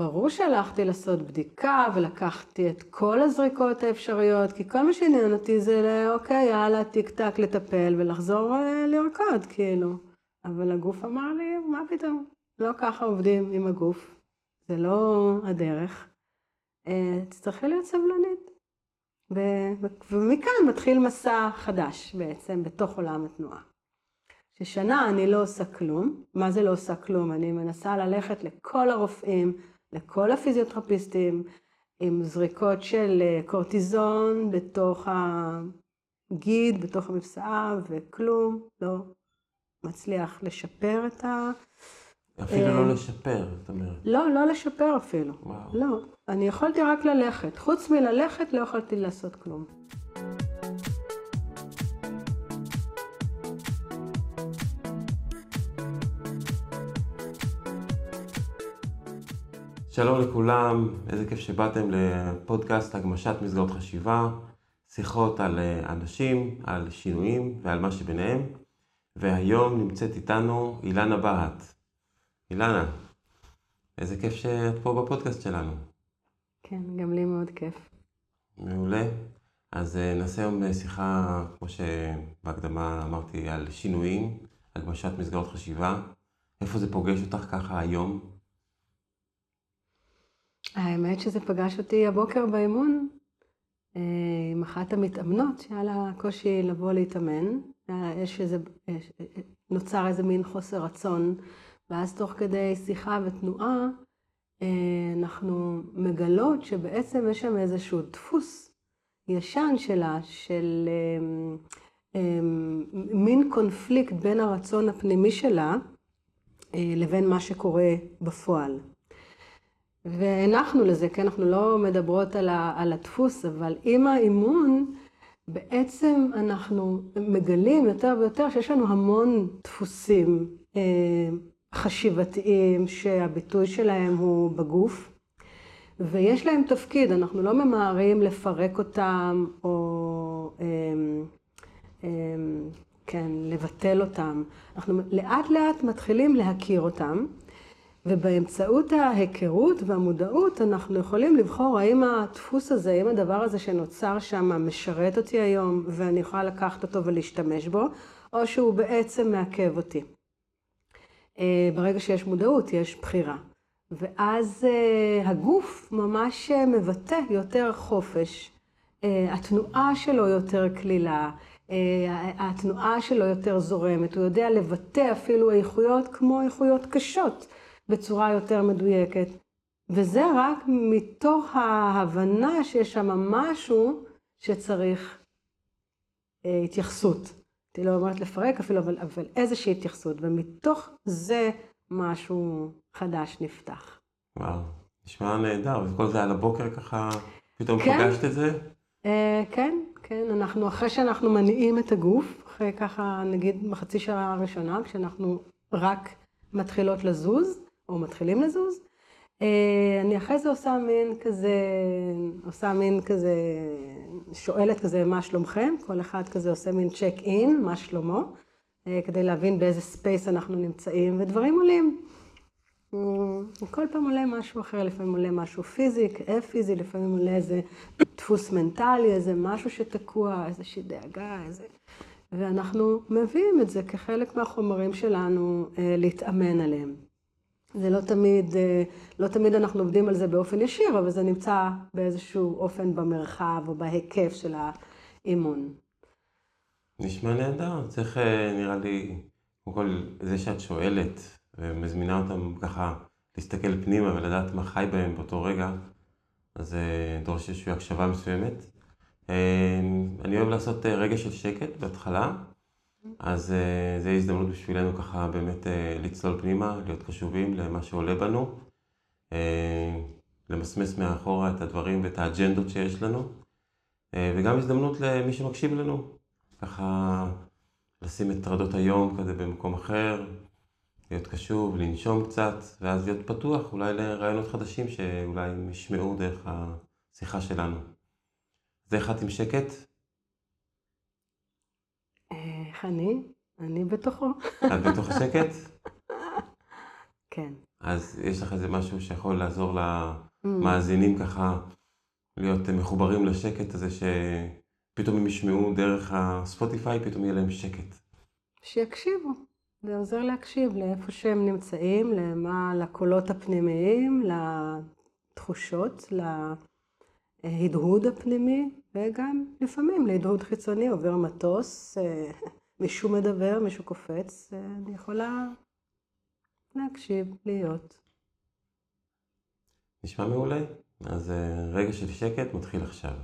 ברור שהלכתי לעשות בדיקה ולקחתי את כל הזריקות האפשריות, כי כל מה שעניין אותי זה, אוקיי, יאללה, טיק טק לטפל ולחזור אה, לרקוד, כאילו. אבל הגוף אמר לי, מה פתאום? לא ככה עובדים עם הגוף, זה לא הדרך. אה, תצטרכי להיות סבלנית. ומכאן מתחיל מסע חדש בעצם בתוך עולם התנועה. ששנה אני לא עושה כלום. מה זה לא עושה כלום? אני מנסה ללכת לכל הרופאים, לכל הפיזיותרפיסטים, עם זריקות של אה, קורטיזון בתוך הגיד, בתוך המפסעה, וכלום לא מצליח לשפר את ה... אפילו לא אה, לשפר, זאת אומרת. לא, לא לשפר אפילו. וואו. לא, אני יכולתי רק ללכת. חוץ מללכת לא יכולתי לעשות כלום. שלום לכולם, איזה כיף שבאתם לפודקאסט הגמשת מסגרות חשיבה, שיחות על אה, אנשים, על שינויים ועל מה שביניהם. והיום נמצאת איתנו אילנה בהט. אילנה, איזה כיף שאת פה בפודקאסט שלנו. כן, גם לי מאוד כיף. מעולה. אז אה, נעשה היום אה, שיחה, כמו שבהקדמה אמרתי, על שינויים, הגמשת מסגרות חשיבה. איפה זה פוגש אותך ככה היום? האמת שזה פגש אותי הבוקר באימון אה, עם אחת המתאמנות שהיה לה קושי לבוא להתאמן. יש איזה, נוצר איזה מין חוסר רצון, ואז תוך כדי שיחה ותנועה, אה, אנחנו מגלות שבעצם יש שם איזשהו דפוס ישן שלה, של אה, מין קונפליקט בין הרצון הפנימי שלה לבין מה שקורה בפועל. והנחנו לזה, כי אנחנו לא מדברות על, ה, על הדפוס, אבל עם האימון, בעצם אנחנו מגלים יותר ויותר שיש לנו המון דפוסים אה, חשיבתיים שהביטוי שלהם הוא בגוף, ויש להם תפקיד, אנחנו לא ממהרים לפרק אותם או אה, אה, כן, לבטל אותם. אנחנו לאט לאט מתחילים להכיר אותם. ובאמצעות ההיכרות והמודעות אנחנו יכולים לבחור האם הדפוס הזה, האם הדבר הזה שנוצר שם משרת אותי היום ואני יכולה לקחת אותו ולהשתמש בו, או שהוא בעצם מעכב אותי. אה, ברגע שיש מודעות יש בחירה. ואז אה, הגוף ממש מבטא יותר חופש, אה, התנועה שלו יותר קלילה, התנועה שלו יותר זורמת, הוא יודע לבטא אפילו איכויות כמו איכויות קשות. בצורה יותר מדויקת. וזה רק מתוך ההבנה שיש שם משהו שצריך אה, התייחסות. אני לא אומרת לפרק אפילו, אבל, אבל איזושהי התייחסות, ומתוך זה משהו חדש נפתח. וואו, נשמע נהדר, וכל זה על הבוקר ככה, פתאום כן, פגשת את זה? אה, כן, כן, אנחנו, אחרי שאנחנו מניעים את הגוף, אחרי ככה, נגיד בחצי שעה הראשונה, כשאנחנו רק מתחילות לזוז, או מתחילים לזוז. אה, אני אחרי זה עושה מין כזה, עושה מין כזה, שואלת כזה, מה שלומכם? כל אחד כזה עושה מין check in, מה שלומו? אה, כדי להבין באיזה space אנחנו נמצאים, ודברים עולים. אה, כל פעם עולה משהו אחר, לפעמים עולה משהו פיזי, כאב פיזי, לפעמים עולה איזה דפוס מנטלי, איזה משהו שתקוע, איזושהי דאגה, איזה... ואנחנו מביאים את זה כחלק מהחומרים שלנו להתאמן עליהם. זה לא תמיד, אה, לא תמיד אנחנו עובדים על זה באופן ישיר, אבל זה נמצא באיזשהו אופן במרחב או בהיקף של האימון. נשמע נהדר, צריך אה, נראה לי, קודם כל זה שאת שואלת ומזמינה אותם ככה להסתכל פנימה ולדעת מה חי בהם באותו רגע, אז אה, דורש איזושהי הקשבה מסוימת. אני אוהב לעשות רגע של שקט בהתחלה, אז uh, זו הזדמנות בשבילנו ככה באמת uh, לצלול פנימה, להיות קשובים למה שעולה בנו, uh, למסמס מאחורה את הדברים ואת האג'נדות שיש לנו, וגם הזדמנות למי שמקשיב לנו, ככה לשים את טרדות היום כזה במקום אחר, להיות קשוב, לנשום קצת, ואז להיות פתוח אולי לרעיונות חדשים שאולי ישמעו דרך השיחה שלנו. זה אחד עם שקט. איך אני? אני בתוכו. את בתוך השקט? כן. אז יש לך איזה משהו שיכול לעזור למאזינים ככה להיות מחוברים לשקט הזה, שפתאום הם ישמעו דרך הספוטיפיי, פתאום יהיה להם שקט. שיקשיבו. זה עוזר להקשיב לאיפה שהם נמצאים, למה, לקולות הפנימיים, לתחושות, להדהוד הפנימי, וגם לפעמים להדהוד חיצוני, עובר מטוס, אה, מישהו מדבר, מישהו קופץ, אני יכולה להקשיב, להיות. נשמע מעולה. אז אה, רגע של שקט מתחיל עכשיו.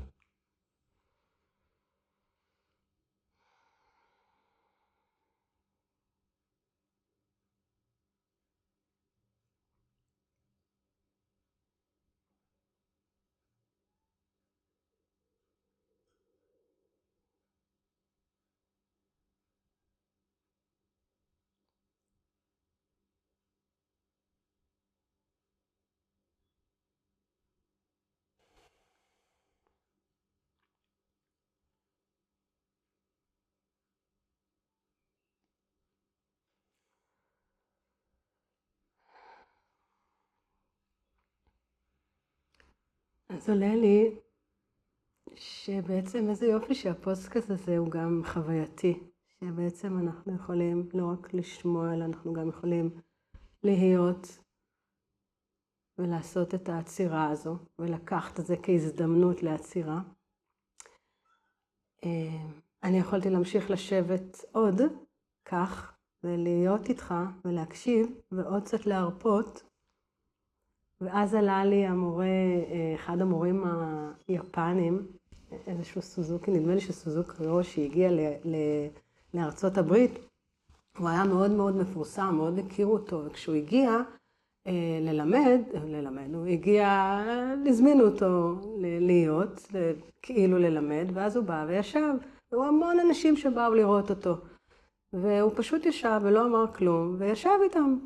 אז עולה לי שבעצם איזה יופי שהפוסטקאסט הזה הוא גם חווייתי, שבעצם אנחנו יכולים לא רק לשמוע, אלא אנחנו גם יכולים להיות ולעשות את העצירה הזו, ולקחת את זה כהזדמנות לעצירה. אה, אני יכולתי להמשיך לשבת עוד כך, ולהיות איתך ולהקשיב, ועוד קצת להרפות, ואז עלה לי המורה, אה, אחד המורים היפנים, איזשהו סוזוקי, נדמה לי שסוזוקי רושי הגיע ל, ל, לארצות הברית, הוא היה מאוד מאוד מפורסם, מאוד הכירו אותו, וכשהוא הגיע אה, ללמד, ללמד, הוא הגיע, הזמינו אותו להיות, כאילו ללמד, ואז הוא בא וישב, והיו המון אנשים שבאו לראות אותו. והוא פשוט ישב ולא אמר כלום, וישב איתם.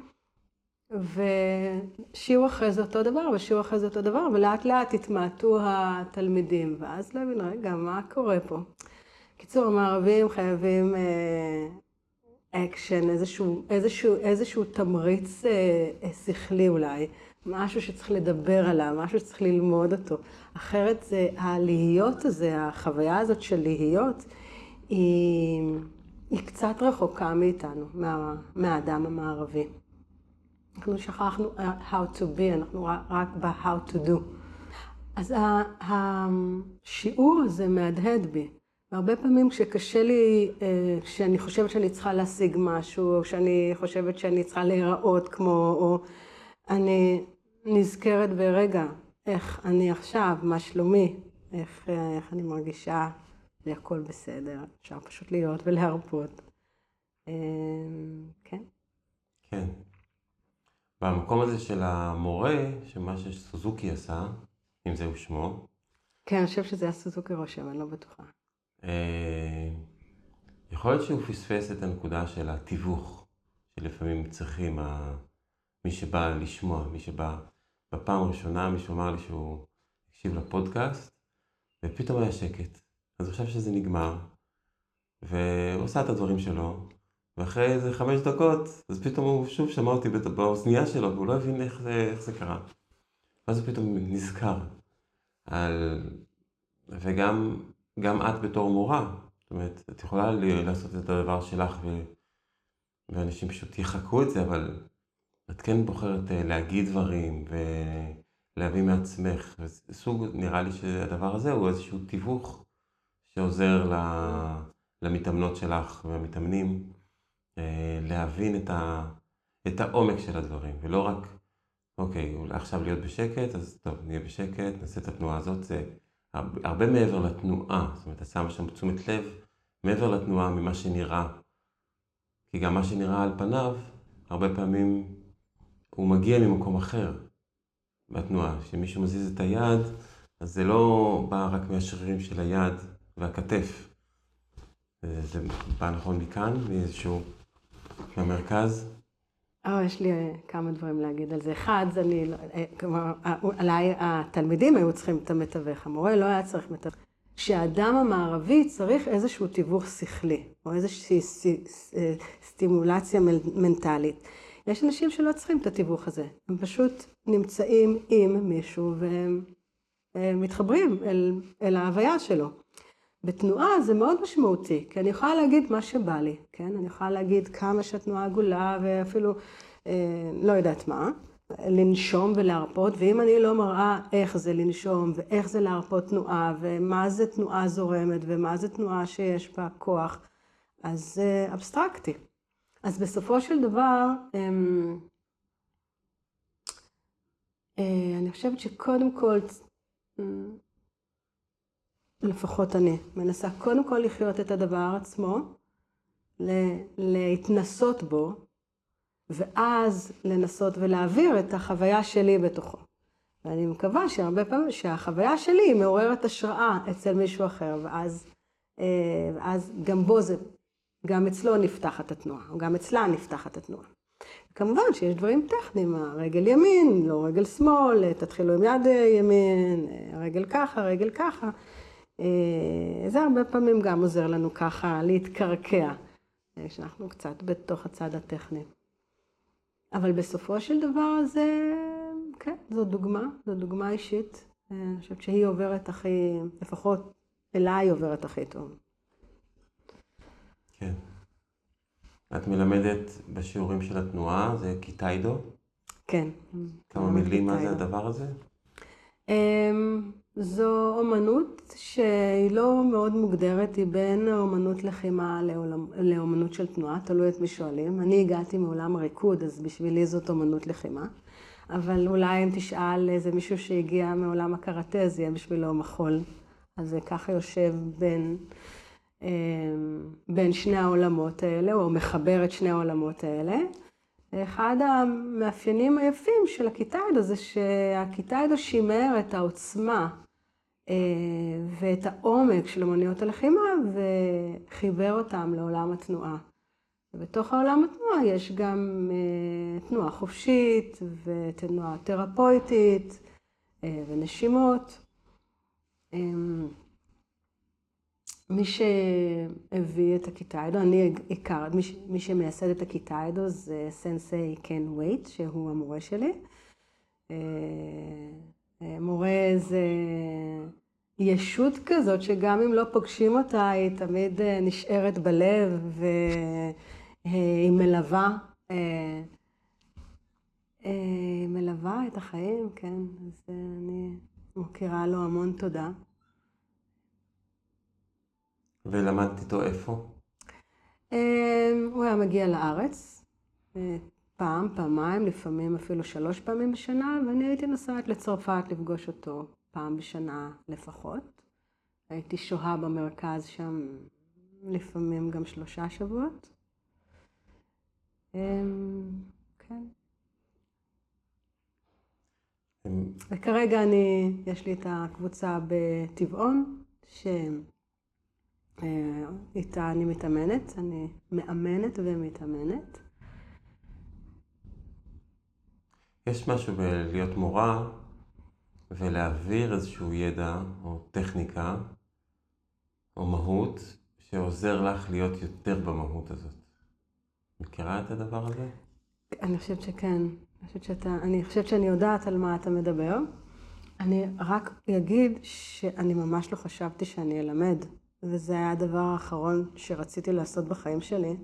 ושיעור אחרי זה אותו דבר, ושיעור אחרי זה אותו דבר, ולאט לאט התמעטו התלמידים, ואז להבין, רגע, מה קורה פה? קיצור, המערבים חייבים אקשן, אה, איזשהו, איזשהו, איזשהו תמריץ אה, אה, שכלי אולי, משהו שצריך לדבר עליו, משהו שצריך ללמוד אותו. אחרת זה, הלהיות הזה, החוויה הזאת של להיות, היא, היא קצת רחוקה מאיתנו, מה, מהאדם המערבי. אנחנו שכחנו how to be, אנחנו רק ב-how to do. אז השיעור הזה מהדהד בי. והרבה פעמים כשקשה לי, אה, כשאני חושבת שאני צריכה להשיג משהו, או שאני חושבת שאני צריכה להיראות כמו, או אני נזכרת ברגע, איך אני עכשיו, מה שלומי, איך, איך אני מרגישה, זה הכל בסדר, אפשר פשוט להיות ולהרפות. אה, כן. כן. במקום הזה של המורה, שמה שסוזוקי עשה, אם זהו שמו. כן, אני חושב שזה היה סוזוקי רושם, אני לא בטוחה. אה, יכול להיות שהוא פספס את הנקודה של התיווך, שלפעמים צריכים, מי שבא לשמוע, מי שבא בפעם הראשונה, מישהו אמר לי שהוא הקשיב לפודקאסט, ופתאום היה שקט. אז הוא חשב שזה נגמר, והוא עשה את הדברים שלו, ואחרי איזה חמש דקות, אז פתאום הוא שוב שמע אותי באוזנייה שלו, והוא לא הבין איך זה, איך זה קרה. ואז הוא פתאום נזכר. על... וגם גם את בתור מורה, זאת אומרת, את יכולה לעשות את הדבר שלך, ו... ואנשים פשוט יחקו את זה, אבל את כן בוחרת אה, להגיד דברים ולהביא מעצמך. סוג, נראה לי שהדבר הזה הוא איזשהו תיווך שעוזר למתאמנות שלך והמתאמנים. אה, להבין את, ה, את העומק של הדברים, ולא רק, אוקיי, עכשיו להיות בשקט, אז טוב, נהיה בשקט, נעשה את התנועה הזאת, זה הרבה, מעבר לתנועה, זאת אומרת, את שמה שם תשומת לב מעבר לתנועה ממה שנראה. כי גם מה שנראה על פניו, הרבה פעמים הוא מגיע ממקום אחר בתנועה. כשמישהו מזיז את היד, אז זה לא בא רק מהשרירים של היד והכתף. זה בא נכון מכאן, מאיזשהו במרכז? או, יש לי אה, כמה דברים להגיד על זה. אחד, אני, לא, אה, כלומר, עליי התלמידים היו צריכים את המתווך, המורה לא היה צריך מתווך. שהאדם המערבי צריך איזשהו תיווך שכלי, או איזושהי אה, סטימולציה מנטלית. יש אנשים שלא צריכים את התיווך הזה, הם פשוט נמצאים עם מישהו והם מתחברים אל, אל ההוויה שלו. בתנועה זה מאוד משמעותי, כי אני יכולה להגיד מה שבא לי, כן? אני יכולה להגיד כמה שהתנועה עגולה ואפילו אה, לא יודעת מה, לנשום ולהרפות, ואם אני לא מראה איך זה לנשום ואיך זה להרפות תנועה ומה זה תנועה זורמת ומה זה תנועה שיש בה כוח, אז זה אבסטרקטי. אז בסופו של דבר, אמ, אה, אני חושבת שקודם כל, אמ, לפחות אני, מנסה קודם כל לחיות את הדבר עצמו, להתנסות בו, ואז לנסות ולהעביר את החוויה שלי בתוכו. ואני מקווה שהרבה פעמים, שהחוויה שלי מעוררת השראה אצל מישהו אחר, ואז, אה, ואז גם בו זה, גם אצלו נפתחת התנועה, או גם אצלה נפתחת התנועה. כמובן שיש דברים טכניים, רגל ימין, לא רגל שמאל, תתחילו עם יד ימין, רגל ככה, רגל ככה. אה, זה הרבה פעמים גם עוזר לנו ככה להתקרקע, כשאנחנו קצת בתוך הצד הטכני. אבל בסופו של דבר זה, כן, זו דוגמה, זו דוגמה אישית. אה, אני חושבת שהיא עוברת הכי, לפחות אליי עוברת הכי טוב. כן. את מלמדת בשיעורים של התנועה, זה קיטיידו? כן. כמה מילים מה זה הדבר הזה? זו אומנות שהיא לא מאוד מוגדרת, היא בין אומנות לחימה לאומנות של תנועה, תלוי את מי שואלים. אני הגעתי מעולם הריקוד, אז בשבילי זאת אומנות לחימה. אבל אולי אם תשאל איזה מישהו שהגיע מעולם הקראטה, זה יהיה בשבילו מחול. אז זה ככה יושב בין, אמ, בין שני העולמות האלה, או מחבר את שני העולמות האלה. אחד המאפיינים היפים של הקיטיידו זה שהקיטיידו שימר את העוצמה אה, ואת העומק של אמנויות הלחימה וחיבר אותם לעולם התנועה. ובתוך העולם התנועה יש גם אה, תנועה חופשית ותנועה תרפויטית אה, ונשימות. מי שהביא את הקיטיידו, אני הכרת, מי, מי שמייסד את הקיטיידו זה סנסei קן וייט, שהוא המורה שלי. אה, אה, מורה זה ישות כזאת שגם אם לא פוגשים אותה, היא תמיד אה, נשארת בלב והיא מלווה, מלווה את החיים, כן, אז אני מוקירה לו המון תודה. ולמדת איתו איפה? אמ, הוא היה מגיע לארץ אה, פעם, פעמיים, לפעמים אפילו שלוש פעמים בשנה, ואני הייתי נוסעת לצרפת לפגוש אותו פעם בשנה לפחות. הייתי שוהה במרכז שם לפעמים גם שלושה שבועות. אמ, כן. וכרגע אני, יש לי את הקבוצה בטבעון, שהם איתה אני מתאמנת, אני מאמנת ומתאמנת. יש משהו בלהיות מורה ולהעביר איזשהו ידע או טכניקה או מהות שעוזר לך להיות יותר במהות הזאת. מכירה את הדבר הזה? אני חושבת שכן. אני חושבת, שאתה, אני חושבת שאני יודעת על מה אתה מדבר. אני רק אגיד שאני ממש לא חשבתי שאני אלמד וזה היה הדבר האחרון שרציתי לעשות בחיים שלי.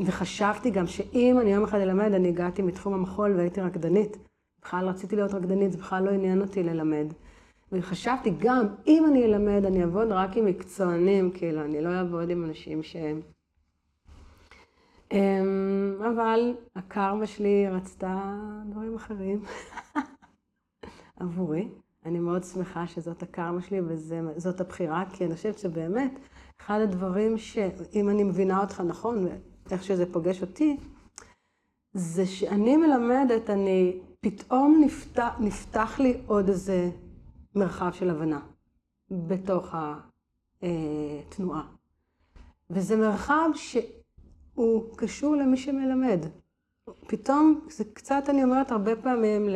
וחשבתי גם שאם אני יום אחד אלמד, אני הגעתי מתחום המחול והייתי רקדנית. בכלל רציתי להיות רקדנית, זה בכלל לא עניין אותי ללמד. וחשבתי גם, אם אני אלמד, אני אעבוד רק עם מקצוענים, כאילו, אני לא אעבוד עם אנשים שהם... אמ, אבל הקרמה שלי רצתה דברים אחרים עבורי. אני מאוד שמחה שזאת הקרמה שלי וזאת הבחירה, כי אני חושבת שבאמת, אחד הדברים שאם אני מבינה אותך נכון, ואיך שזה פוגש אותי, זה שאני מלמדת, אני, פתאום נפתח, נפתח לי עוד איזה מרחב של הבנה בתוך התנועה. וזה מרחב שהוא קשור למי שמלמד. פתאום, זה קצת, אני אומרת הרבה פעמים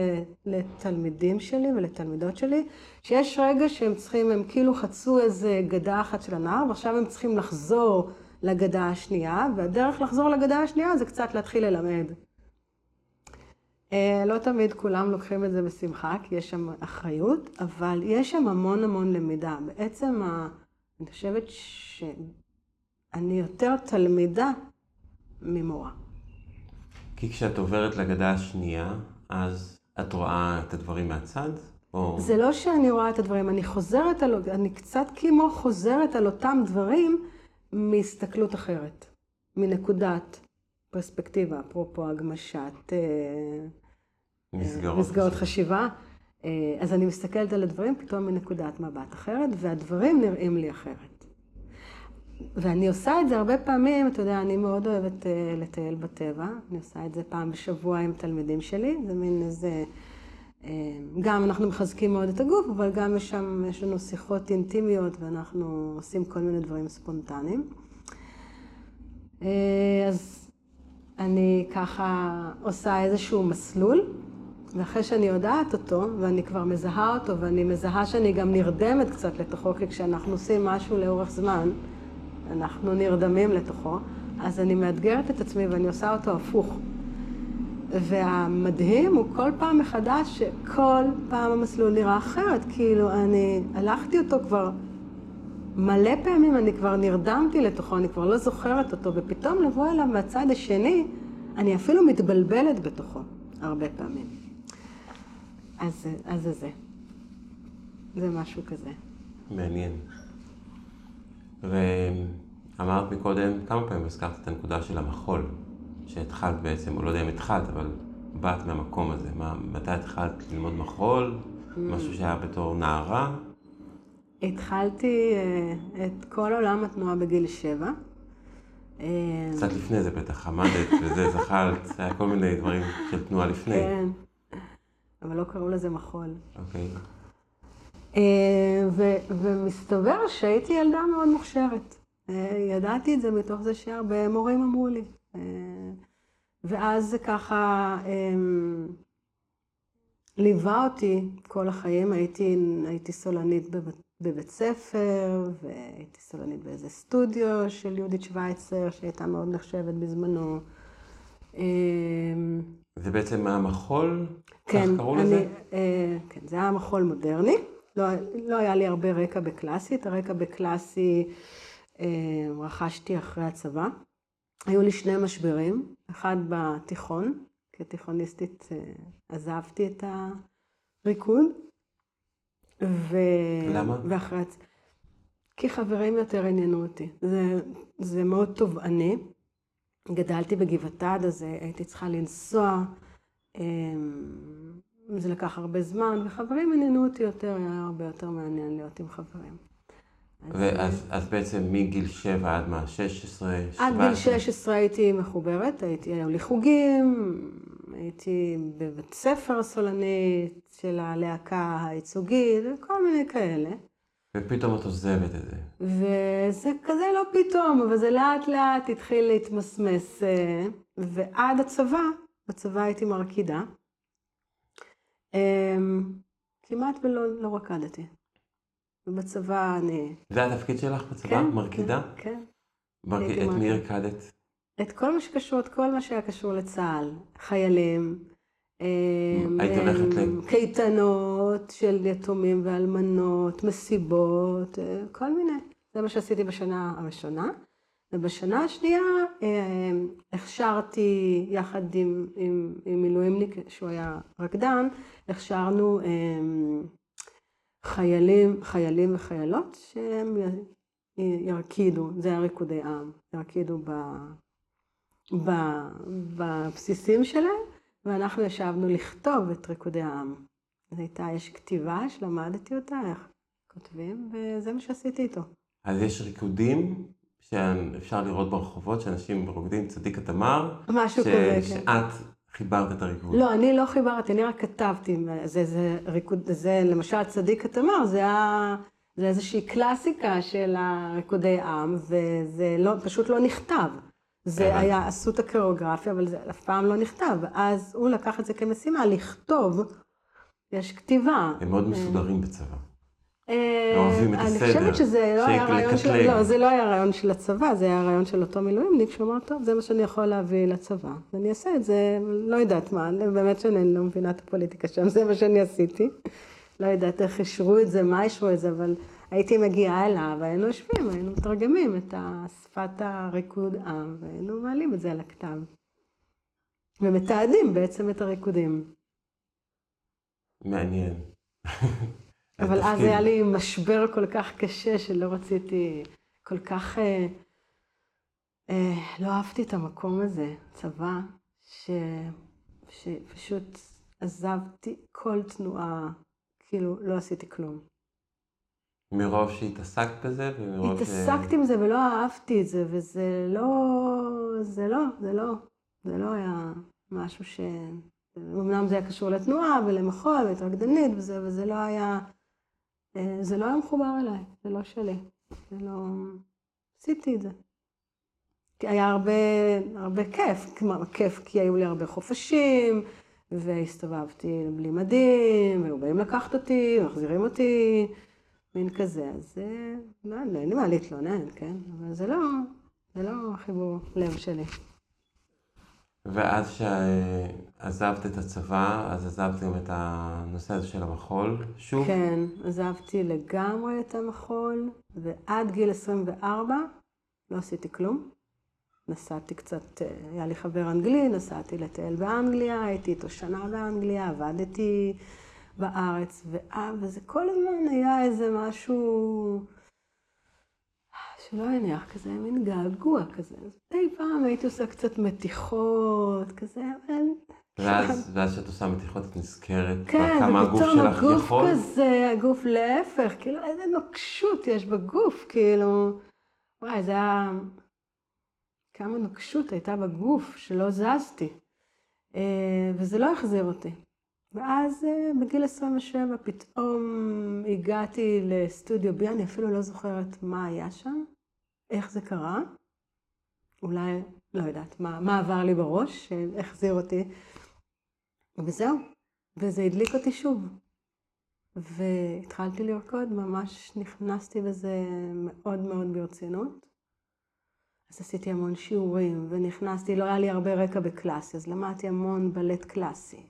לתלמידים שלי ולתלמידות שלי, שיש רגע שהם צריכים, הם כאילו חצו איזה גדה אחת של הנהר, ועכשיו הם צריכים לחזור לגדה השנייה, והדרך לחזור לגדה השנייה זה קצת להתחיל ללמד. אה, לא תמיד כולם לוקחים את זה בשמחה, כי יש שם אחריות, אבל יש שם המון המון למידה. בעצם, ה... אני חושבת שאני יותר תלמידה ממורה. כי כשאת עוברת לגדה השנייה, אז את רואה את הדברים מהצד? או... זה לא שאני רואה את הדברים, אני חוזרת על... אני קצת כמו חוזרת על אותם דברים מהסתכלות אחרת, מנקודת פרספקטיבה, אפרופו הגמשת אה, מסגרות, מסגרות חשיבה. אה, אז אני מסתכלת על הדברים פתאום מנקודת מבט אחרת, והדברים נראים לי אחרת. ואני עושה את זה הרבה פעמים, אתה יודע, אני מאוד אוהבת אה, לטייל בטבע, אני עושה את זה פעם בשבוע עם תלמידים שלי, זה מין איזה... גם אנחנו מחזקים מאוד את הגוף, אבל גם יש שם, יש לנו שיחות אינטימיות ואנחנו עושים כל מיני דברים ספונטניים. אז אני ככה עושה איזשהו מסלול, ואחרי שאני יודעת אותו, ואני כבר מזהה אותו, ואני מזהה שאני גם נרדמת קצת לתוכו, כי כשאנחנו עושים משהו לאורך זמן, אנחנו נרדמים לתוכו, אז אני מאתגרת את עצמי ואני עושה אותו הפוך. והמדהים הוא כל פעם מחדש שכל פעם המסלול נראה אחרת. כאילו, אני הלכתי אותו כבר מלא פעמים, אני כבר נרדמתי לתוכו, אני כבר לא זוכרת אותו, ופתאום לבוא אליו מהצד השני, אני אפילו מתבלבלת בתוכו הרבה פעמים. אז, זה זה. זה משהו כזה. מעניין. ואמרת מקודם, כמה פעמים הזכרת את הנקודה של המחול, שהתחלת בעצם, או לא יודע אם התחלת, אבל באת מהמקום הזה. מה, מתי התחלת ללמוד מחול? Mm. משהו שהיה בתור נערה? התחלתי אה, את כל עולם התנועה בגיל שבע. אה, קצת לפני זה בטח, עמדת וזה, זחלת, היה כל מיני דברים של תנועה לפני. כן, אבל לא קראו לזה מחול. אוקיי. אה, ומסתבר שהייתי ילדה מאוד מוכשרת. ידעתי את זה מתוך זה שהרבה מורים אמרו לי. ואז זה ככה ליווה אותי כל החיים, הייתי, הייתי סולנית בבת, בבית ספר, והייתי סולנית באיזה סטודיו של יהודית שווייצר, שהייתה מאוד נחשבת בזמנו. אמ, זה בעצם המחול? כן, כך קראו לזה? אה, כן, זה היה מחול מודרני. לא, לא היה לי הרבה רקע בקלאסי, את הרקע בקלאסי אה, רכשתי אחרי הצבא. היו לי שני משברים, אחד בתיכון, כתיכוניסטית אה, עזבתי את הריקוד. ו... למה? ואחרי... כי חברים יותר עניינו אותי. זה, זה מאוד תובעני. גדלתי בגבעתד, אז הייתי צריכה לנסוע. זה לקח הרבה זמן, וחברים עניינו אותי יותר, היה הרבה יותר מעניין להיות עם חברים. ואז אז בעצם מגיל 7 עד מה? 16? עד גיל 16 הייתי מחוברת, הייתי, היו לי חוגים, הייתי בבית ספר סולנית של הלהקה הייצוגית, וכל מיני כאלה. ופתאום את עוזבת את זה. וזה כזה לא פתאום, אבל זה לאט לאט התחיל להתמסמס. אה, ועד הצבא, בצבא הייתי מרקידה. אמ, כמעט ולא לא רקדתי. ובצבא אני... זה התפקיד שלך בצבא? כן, מרקידה? כן. מרק... את מי הרקדת? את כל מה שקשור, את כל מה שהיה קשור לצה"ל. חיילים. היית הולכת ל... קייטנות של יתומים ואלמנות, מסיבות, אה, כל מיני. זה מה שעשיתי בשנה הראשונה. ובשנה השנייה אה, הכשרתי יחד עם, עם, עם מילואימניק, שהוא היה רקדן, הכשרנו אה, חיילים, חיילים וחיילות שהם ירקידו, זה היה ריקודי עם, ירקידו ב, ב, בבסיסים שלהם, ואנחנו ישבנו לכתוב את ריקודי העם. אז הייתה, יש כתיבה שלמדתי אותה, איך כותבים, וזה מה שעשיתי איתו. אז יש ריקודים שאפשר לראות ברחובות, שאנשים רוקדים צדיק התמר? משהו ש... כזה, כן. שאת חיברת את הריקוד. לא, אני לא חיברתי, אני רק כתבתי. זה, זה ריקוד, זה למשל צדיק התמר, זה היה... זה איזושהי קלאסיקה של הריקודי עם, וזה לא, פשוט לא נכתב. זה היה, עשו את הקוריאוגרפיה, אבל זה אף פעם לא נכתב. אז הוא לקח את זה כמשימה, לכתוב, יש כתיבה. הם מאוד מסודרים בצבא. אוהבים את אני הסדר. חושבת שזה לא היה רעיון של... לא, זה לא היה רעיון של הצבא, זה היה רעיון של אותו מילואימניק שאומר, טוב, זה מה שאני יכול להביא לצבא. ואני אעשה את זה, לא יודעת מה, אני באמת שאני לא מבינה את הפוליטיקה שם, זה מה שאני עשיתי. לא יודעת איך אישרו את זה, מה אישרו את זה, אבל הייתי מגיעה אליו, והיינו יושבים, היינו מתרגמים את שפת הריקוד עם, והיינו מעלים את זה על הכתב. ומתעדים בעצם את הריקודים. מעניין. אבל אז. היה לי משבר כל כך קשה שלא רציתי, כל כך, אה, אה, לא אהבתי את המקום הזה, צבא, ש, שפשוט עזבתי כל תנועה, כאילו לא עשיתי כלום. מרוב שהתעסקת בזה ומרוב. התעסקתי עם זה ולא אהבתי את זה, וזה לא, זה לא, זה לא, זה לא היה משהו ש... אמנם זה היה קשור לתנועה ולמחול ולהתרקדנית וזה, וזה לא היה, זה לא היה מחובר אליי, זה לא שלי. זה לא... עשיתי את זה. כי היה הרבה, הרבה כיף, כלומר, כיף כי היו לי הרבה חופשים, והסתובבתי בלי מדים, והיו באים לקחת אותי, מחזירים אותי, מין כזה. אז אה, לא, לא, אין לי מה להתלונן, כן? אבל זה לא, זה לא החיבור לב שלי. ואז שעזבת את הצבא, אז עזבת גם את הנושא הזה של המחול, שוב? כן, עזבתי לגמרי את המחול, ועד גיל 24 לא עשיתי כלום. נסעתי קצת, אה, היה לי חבר אנגלי, נסעתי לטייל באנגליה, הייתי איתו שנה באנגליה, עבדתי בארץ, וזה כל הזמן היה איזה משהו שלא הניח, כזה מין געגוע כזה. אז מדי פעם הייתי עושה קצת מתיחות, כזה, אבל... ואז, ואז כשאת עושה מתיחות את נזכרת כן, כמה הגוף ופתאום שלך הגוף יכול? כזה, הגוף להפך, כאילו איזה נוקשות יש בגוף, כאילו, וואי, זה היה, כמה נוקשות הייתה בגוף שלא זזתי, אה, וזה לא החזיר אותי. ואז אה, בגיל 27 פתאום הגעתי לסטודיו בי, אני אפילו לא זוכרת מה היה שם, איך זה קרה, אולי, לא יודעת, מה, מה עבר לי בראש, שהחזיר אותי, וזהו. וזה הדליק אותי שוב. והתחלתי לרקוד, ממש נכנסתי בזה מאוד מאוד ברצינות. אז עשיתי המון שיעורים, ונכנסתי, לא היה לי הרבה רקע בקלאסי, אז למדתי המון בלט קלאסי,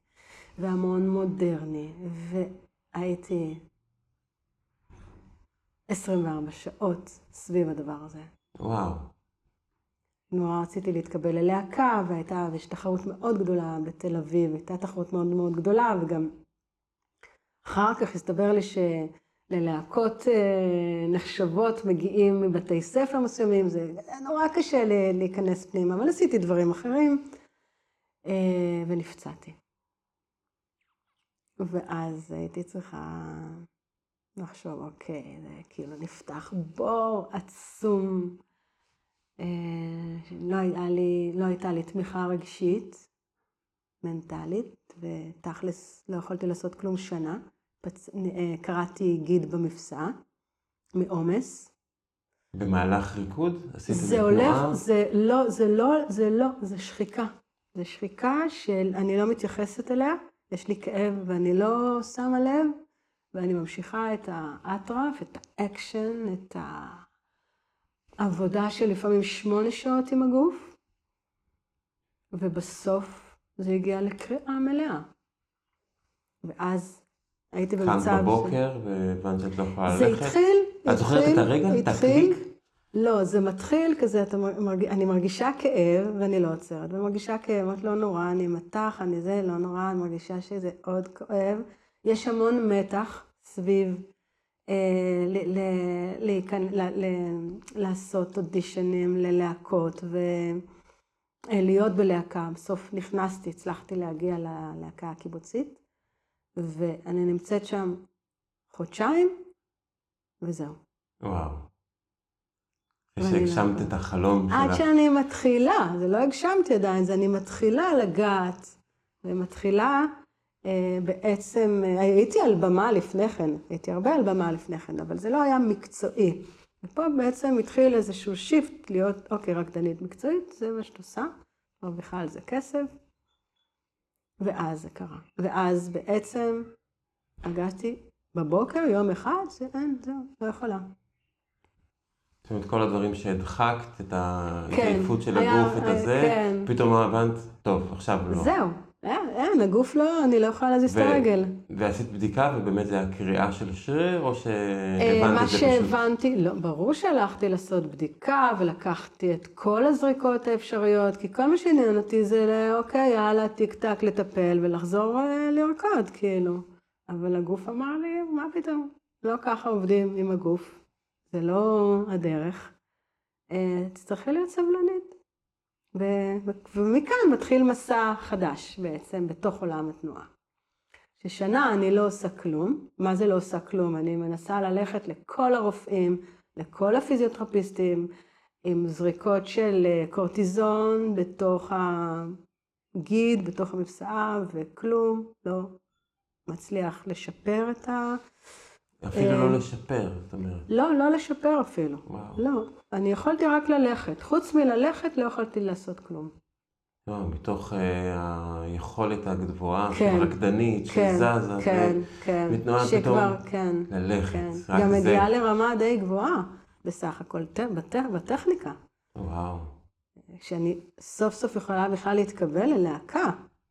והמון מודרני, והייתי 24 שעות סביב הדבר הזה. וואו. נורא רציתי להתקבל ללהקה, והייתה, ויש תחרות מאוד גדולה בתל אביב, הייתה תחרות מאוד מאוד גדולה, וגם אחר כך הסתבר לי שללהקות אה, נחשבות מגיעים מבתי ספר מסוימים, זה נורא קשה להיכנס פנימה, אבל עשיתי דברים אחרים, אה, ונפצעתי. ואז הייתי צריכה לחשוב, אוקיי, זה כאילו נפתח בור עצום. אה, לא, לי, לא הייתה לי תמיכה רגשית, מנטלית, ותכלס לא יכולתי לעשות כלום שנה. פצ... אה, קרעתי גיד במפשעה, מעומס. במהלך ריקוד? עשית זה? הולך, זה לא, זה לא, זה לא, זה שחיקה. זה שחיקה של אני לא מתייחסת אליה, יש לי כאב ואני לא שמה לב, ואני ממשיכה את האטרף, את האקשן, את העבודה של לפעמים שמונה שעות עם הגוף, ובסוף זה הגיע לקריאה מלאה. ואז הייתי קמת במצב... בבוקר והבנת שאת לא יכולה זה ללכת? התחיל, את זוכרת את הרגע? התחיל-? לא, זה מתחיל כזה, אתה מרג... אני מרגישה כאב ואני לא עוצרת, ומרגישה כאב, אומרת לא נורא, אני מטח, אני זה, לא נורא, אני מרגישה שזה עוד כואב. יש המון מתח סביב אה, ל... ל... להיכנ... ל... ל... לעשות אודישנים ללהקות ולהיות בלהקה. בסוף נכנסתי, הצלחתי להגיע ללהקה הקיבוצית, ואני נמצאת שם חודשיים, וזהו. וואו. כשהגשמת לא- את החלום עד שלך. שאני מתחילה, זה לא הגשמתי עדיין, זה אני מתחילה לגעת, ומתחילה אה, בעצם, אה, הייתי על במה לפני כן, הייתי הרבה על במה לפני כן, אבל זה לא היה מקצועי. ופה בעצם התחיל איזשהו שיפט להיות, אוקיי, רקדנית מקצועית, זה מה שאת עושה, מרוויחה על זה כסף, ואז זה קרה. ואז בעצם הגעתי בבוקר, יום אחד, זה אין, זהו, לא יכולה. זאת אומרת, כל הדברים שהדחקת, את כן, ההתעייפות של היה- הגוף, את אה, הזה, כן. פתאום הבנת, טוב, עכשיו לא. זהו, אין, אין, הגוף לא, אני לא יכולה להזיז את הרגל. ועשית בדיקה, ובאמת זה היה קריאה של שריר, או אה, שהבנת מה את זה פשוט? שהבנתי, לא, ברור שהלכתי לעשות בדיקה ולקחתי את כל הזריקות האפשריות, כי כל מה שעניין אותי זה, ל- אוקיי, יאללה, טיק טק לטפל ולחזור אה, לרקוד, כאילו. אבל הגוף אמר לי, מה פתאום? לא ככה עובדים עם הגוף, זה לא הדרך. אה, תצטרכי להיות סבלנית. ומכאן מתחיל מסע חדש בעצם בתוך עולם התנועה. ששנה אני לא עושה כלום. מה זה לא עושה כלום? אני מנסה ללכת לכל הרופאים, לכל הפיזיותרפיסטים, עם זריקות של אה, קורטיזון בתוך הגיד, בתוך המפסעה, וכלום לא מצליח לשפר את ה... אפילו אה, לא לשפר, זאת אומרת. לא, לא לשפר אפילו. וואו. לא, אני יכולתי רק ללכת. חוץ מללכת לא יכולתי לעשות כלום. לא, מתוך אה, היכולת הגבוהה, כן, רקדנית, כן, שזזה, כן, כן. מתנועה שכבר, פתאום כן, ללכת, כן. גם זה. מגיעה לרמה די גבוהה, בסך הכל, ט- בט- בטכניקה. וואו. שאני סוף סוף יכולה בכלל להתקבל ללהקה.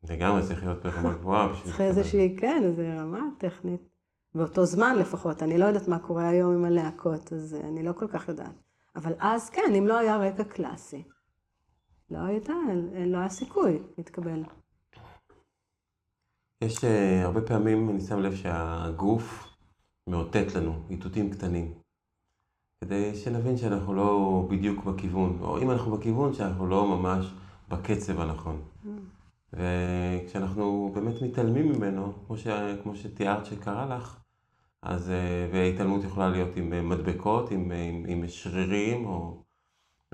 לגמרי צריך להיות ברמה גבוהה. צריך איזושהי, כן, איזו רמה טכנית. באותו זמן לפחות, אני לא יודעת מה קורה היום עם הלהקות, אז אה, אני לא כל כך יודעת. אבל אז כן, אם לא היה רקע קלאסי, לא הייתה, לא היה סיכוי להתקבל. יש אה, הרבה פעמים, אני שם לב שהגוף מאותת לנו איתותים קטנים. כדי שנבין שאנחנו לא בדיוק בכיוון, או אם אנחנו בכיוון, שאנחנו לא ממש בקצב הנכון. וכשאנחנו באמת מתעלמים ממנו, כמו, ש... כמו שתיארת שקרה לך, אז, אה, והתעלמות יכולה להיות עם אה, מדבקות, עם, אה, עם, עם שרירים, או,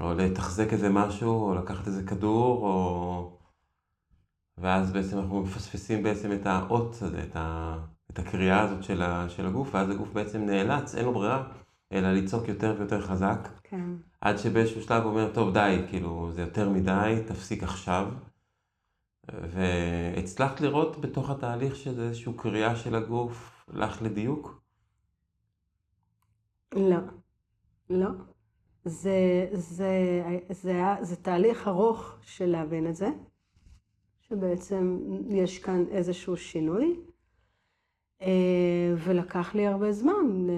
או לתחזק איזה משהו, או לקחת איזה כדור, או... ואז בעצם אנחנו מפספסים בעצם את האות הזה, את, ה... את הקריאה הזאת של, ה... של הגוף, ואז הגוף בעצם נאלץ, אין לו ברירה, אלא לצעוק יותר ויותר חזק, כן. עד שבאיזשהו שלב הוא אומר, טוב, די, כאילו, זה יותר מדי, תפסיק עכשיו. והצלחת לראות בתוך התהליך שזה איזושהי קריאה של הגוף לך לדיוק? לא, לא. זה, זה, זה, היה- זה תהליך ארוך של להבין את זה, שבעצם יש כאן איזשהו שינוי, אה, ולקח לי הרבה זמן. אה,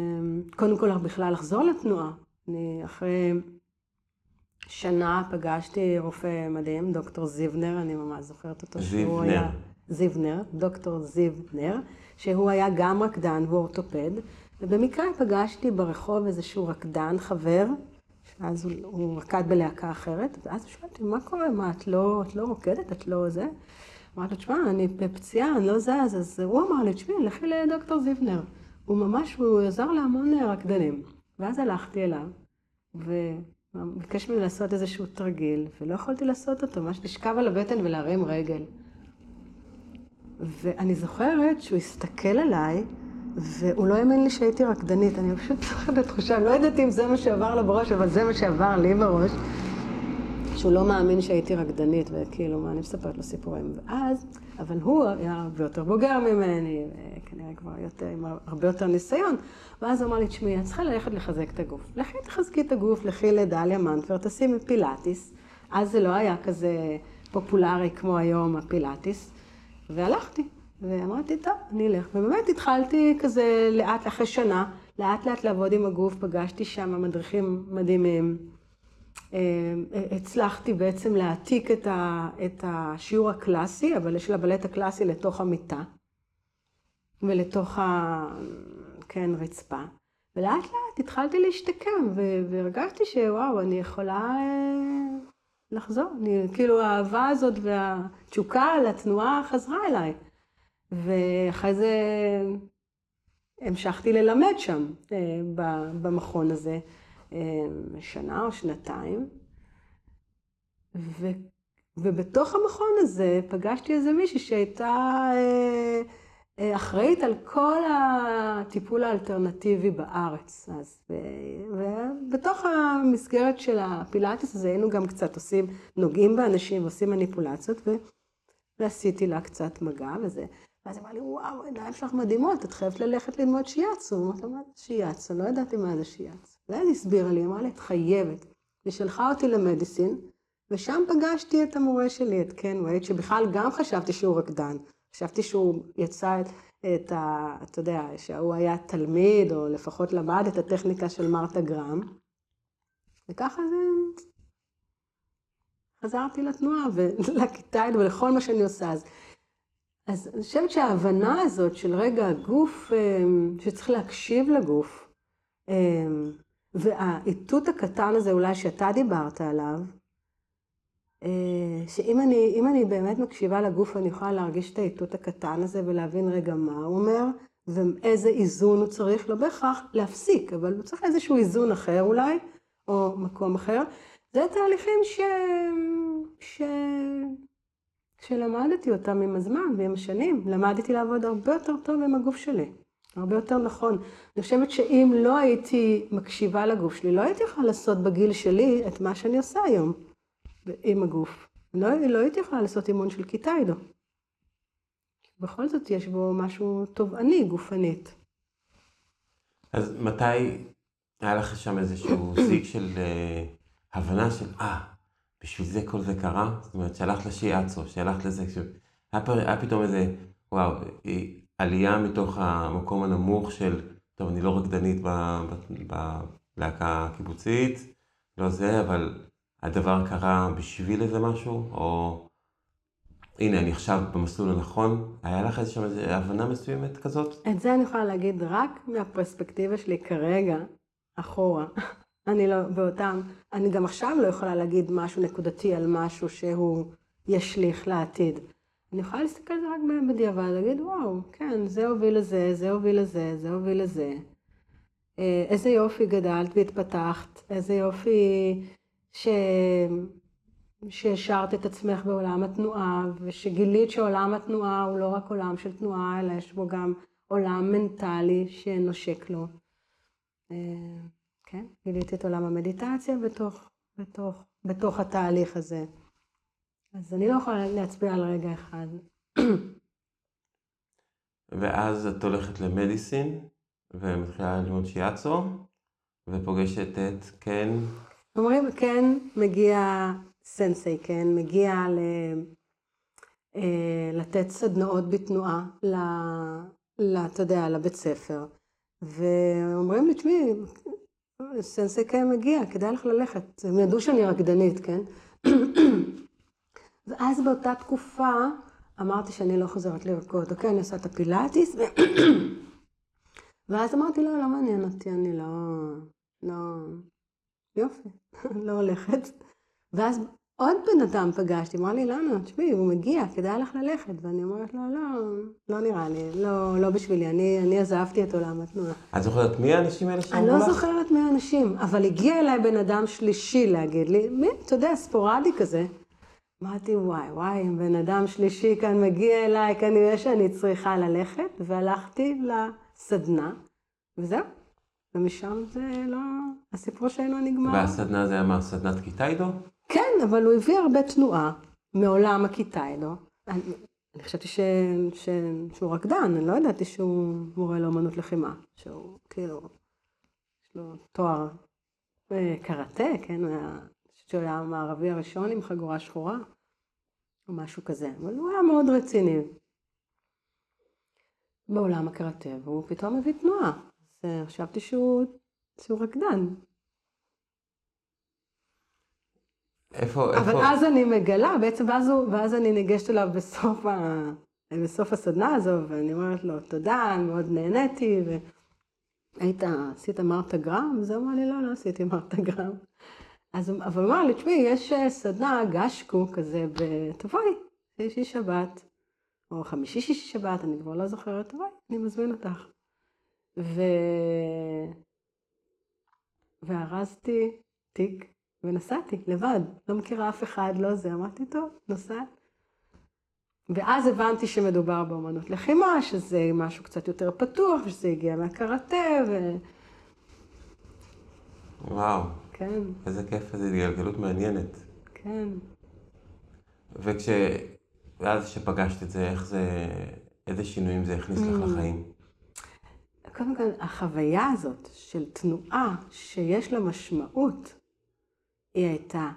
קודם כל בכלל לחזור לתנועה. אני אחרי שנה פגשתי רופא מדהים, דוקטור זיבנר, אני ממש זוכרת אותו. שהוא זיו היה- נר. זיבנר, דוקטור זיו נר, שהוא היה גם רקדן והוא אורתופד, ובמקרה פגשתי ברחוב איזשהו רקדן, חבר, שאז הוא, הוא רקד בלהקה אחרת, ואז שאלתי, מה קורה? מה, את לא, את לא רוקדת? את לא זה? אמרתי לו, תשמע, אני בפציעה, אני לא זז, אז הוא אמר לי, תשמעי, לכי לדוקטור זיבנר. הוא ממש, הוא עזר להמון רקדנים. ואז הלכתי אליו, וביקש ממני לעשות איזשהו תרגיל, ולא יכולתי לעשות אותו, ממש לשכב על הבטן ולהרים רגל. ואני זוכרת שהוא הסתכל עליי, והוא לא האמין לי שהייתי רקדנית. אני פשוט זוכרת את התחושה, לא יודעת אם זה מה שעבר לו בראש, אבל זה מה שעבר לי בראש, שהוא לא מאמין שהייתי רקדנית, וכאילו, מה, אני מספרת לו סיפורים. ואז, אבל הוא היה הרבה יותר בוגר ממני, כנראה כבר יותר, עם הרבה יותר ניסיון, ואז הוא אמר לי, תשמעי, את צריכה ללכת לחזק את הגוף. לכי תחזקי את הגוף, לכי לדליה מנטבר, תשימי פילאטיס. אז זה לא היה כזה פופולרי כמו היום, הפילאטיס. והלכתי, ואמרתי, טוב, אני אלך. ובאמת התחלתי כזה לאט, אחרי שנה, לאט לאט לעבוד עם הגוף, פגשתי שם מדריכים מדהימים. אה, הצלחתי בעצם להעתיק את, ה, את השיעור הקלאסי, אבל של הבלט הקלאסי לתוך המיטה, ולתוך ה... כן, רצפה. ולאט לאט התחלתי להשתקם, והרגשתי שוואו, אני יכולה אה, לחזור. אני, כאילו האהבה הזאת והתשוקה לתנועה חזרה אליי. ואחרי זה המשכתי ללמד שם, אה, במכון הזה, אה, שנה או שנתיים. ו, ובתוך המכון הזה פגשתי איזה מישהי שהייתה אה, אחראית על כל הטיפול האלטרנטיבי בארץ. אז, ו- ובתוך המסגרת של הפילאטיס הזה היינו גם קצת עושים, נוגעים באנשים ועושים מניפולציות, ו, ועשיתי לה קצת מגע וזה. ואז היא אמרה לי, וואו, העיניים שלך מדהימות, את חייבת ללכת ללמוד שיאצו. אמרתי לה, מה זה שיאצו? לא ידעתי מה זה שיאצו. ואז היא הסבירה לי, אמרה לי, את חייבת. היא שלחה אותי למדיסין, ושם פגשתי את המורה שלי, את קן וייד, שבכלל גם חשבתי שהוא רקדן. חשבתי שהוא יצא את, את ה... אתה יודע, שהוא היה תלמיד, או לפחות למד את הטכניקה של מרתה גרם. וככה זה... חזרתי לתנועה ולכיתה ולכל מה שאני עושה. אז, אז אני חושבת שההבנה הזאת של רגע הגוף, אמ, שצריך להקשיב לגוף, אמ, והאיתות הקטן הזה אולי שאתה דיברת עליו, אה, שאם אני, אני באמת מקשיבה לגוף, אני יכולה להרגיש את האיתות הקטן הזה ולהבין רגע מה הוא אומר, ואיזה איזון הוא צריך, לא בהכרח להפסיק, אבל הוא צריך איזשהו איזון אחר אולי, או מקום אחר. זה תהליכים ש... ש... שלמדתי אותם עם הזמן ועם השנים. למדתי לעבוד הרבה יותר טוב עם הגוף שלי, הרבה יותר נכון. אני חושבת שאם לא הייתי מקשיבה לגוף שלי, לא הייתי יכולה לעשות בגיל שלי את מה שאני עושה היום עם הגוף. לא, לא הייתי יכולה לעשות אימון של קיטיידו. בכל זאת יש בו משהו תובעני, גופנית. אז מתי היה לך שם איזשהו זיק של uh, הבנה של, אה, ah, בשביל זה כל זה קרה? זאת אומרת, שהלכת לשיאצו, שהלכת לזה, היה, פ... היה פתאום איזה, וואו, עלייה מתוך המקום הנמוך של, טוב, אני לא רקדנית בלהקה הקיבוצית, לא זה, אבל הדבר קרה בשביל איזה משהו, או הנה, אני עכשיו במסלול הנכון, היה לך איזושהי הבנה מסוימת כזאת? את זה אני יכולה להגיד רק מהפרספקטיבה שלי כרגע, אחורה. אני לא, באותם, אני גם עכשיו לא יכולה להגיד משהו נקודתי על משהו שהוא ישליך לעתיד. אני יכולה להסתכל על זה רק בדיעבד, להגיד, וואו, כן, זה הוביל לזה, זה הוביל לזה, זה הוביל לזה. אה, איזה יופי גדלת והתפתחת, איזה יופי ש... שהשארת את עצמך בעולם התנועה, ושגילית שעולם התנועה הוא לא רק עולם של תנועה, אלא יש בו גם עולם מנטלי שנושק לו. כן? גיליתי את עולם המדיטציה בתוך, בתוך, בתוך התהליך הזה. אז אני לא יכולה להצביע על רגע אחד. ואז את הולכת למדיסין, ומתחילה ללמוד שיאצו, ופוגשת את קן. אומרים, כן, מגיע סנסei, כן, מגיע ל... אה, לתת סדנאות בתנועה, ל... אתה יודע, לבית ספר. ואומרים לי, תשמעי, סנסי כן מגיע, כדאי לך ללכת. הם ידעו שאני רקדנית, כן? ואז באותה תקופה אמרתי שאני לא חוזרת לרקוד. אוקיי, אני עושה את הפילאטיס. ואז אמרתי, לא, לא מעניין אותי, אני לא... לא... יופי, לא הולכת. ואז עוד בן אדם פגשתי, אמר לי, למה? תשמעי, הוא מגיע, כדאי לך ללכת. ואני אומרת לו, לא, לא נראה לי, לא, לא בשבילי, אני, אני עזבתי את עולם התנועה. את זוכרת מי האנשים האלה שאמרו לך? אני לא זוכרת מי האנשים, אבל הגיע אליי בן אדם שלישי להגיד לי, מי, אתה יודע, ספורדי כזה. אמרתי, וואי, וואי, אם בן אדם שלישי כאן מגיע אליי, כנראה שאני צריכה ללכת, והלכתי לסדנה, וזהו. ומשם זה לא, הסיפור שלנו נגמר. והסדנה זה היה מה, סדנת קיטיידו? כן, אבל הוא הביא הרבה תנועה מעולם הקיטיידו. אני, אני חשבתי ש, ש, שהוא רקדן, אני לא ידעתי שהוא מורה לאמנות לחימה. שהוא כאילו, יש לו תואר קראטה, כן? אני חושבת שהוא היה המערבי הראשון עם חגורה שחורה, או משהו כזה. אבל הוא היה מאוד רציני בעולם הקראטה, והוא פתאום הביא תנועה. אז חשבתי שהוא, שהוא רקדן. איפה, אבל איפה... אז אני מגלה, בעצם, ואז, הוא, ואז אני ניגשת אליו בסוף, ה... בסוף הסדנה הזו, ואני אומרת לו, תודה, אני מאוד נהניתי, והיית, עשית מרתה גרם? אז הוא אמר לי, לא, לא עשיתי מרתה גרם. אז הוא אמר לי, תשמעי, יש אה, סדנה גשקו כזה, תבואי, שישי שבת, או חמישי שישי שבת, אני כבר לא זוכרת, תבואי, אני מזמין אותך. ו... וארזתי תיק ונסעתי לבד, לא מכירה אף אחד, לא זה. אמרתי, טוב, נוסעת. ואז הבנתי שמדובר באמנות לחימה, שזה משהו קצת יותר פתוח, שזה הגיע מהקראטה, ו... וואו. כן. איזה כיף, איזו התגלגלות מעניינת. כן. וכש... ואז כשפגשת את זה, איך זה... איזה שינויים זה הכניס לך Mm. לחיים? קודם כל, החוויה הזאת של תנועה שיש לה משמעות, היא הייתה,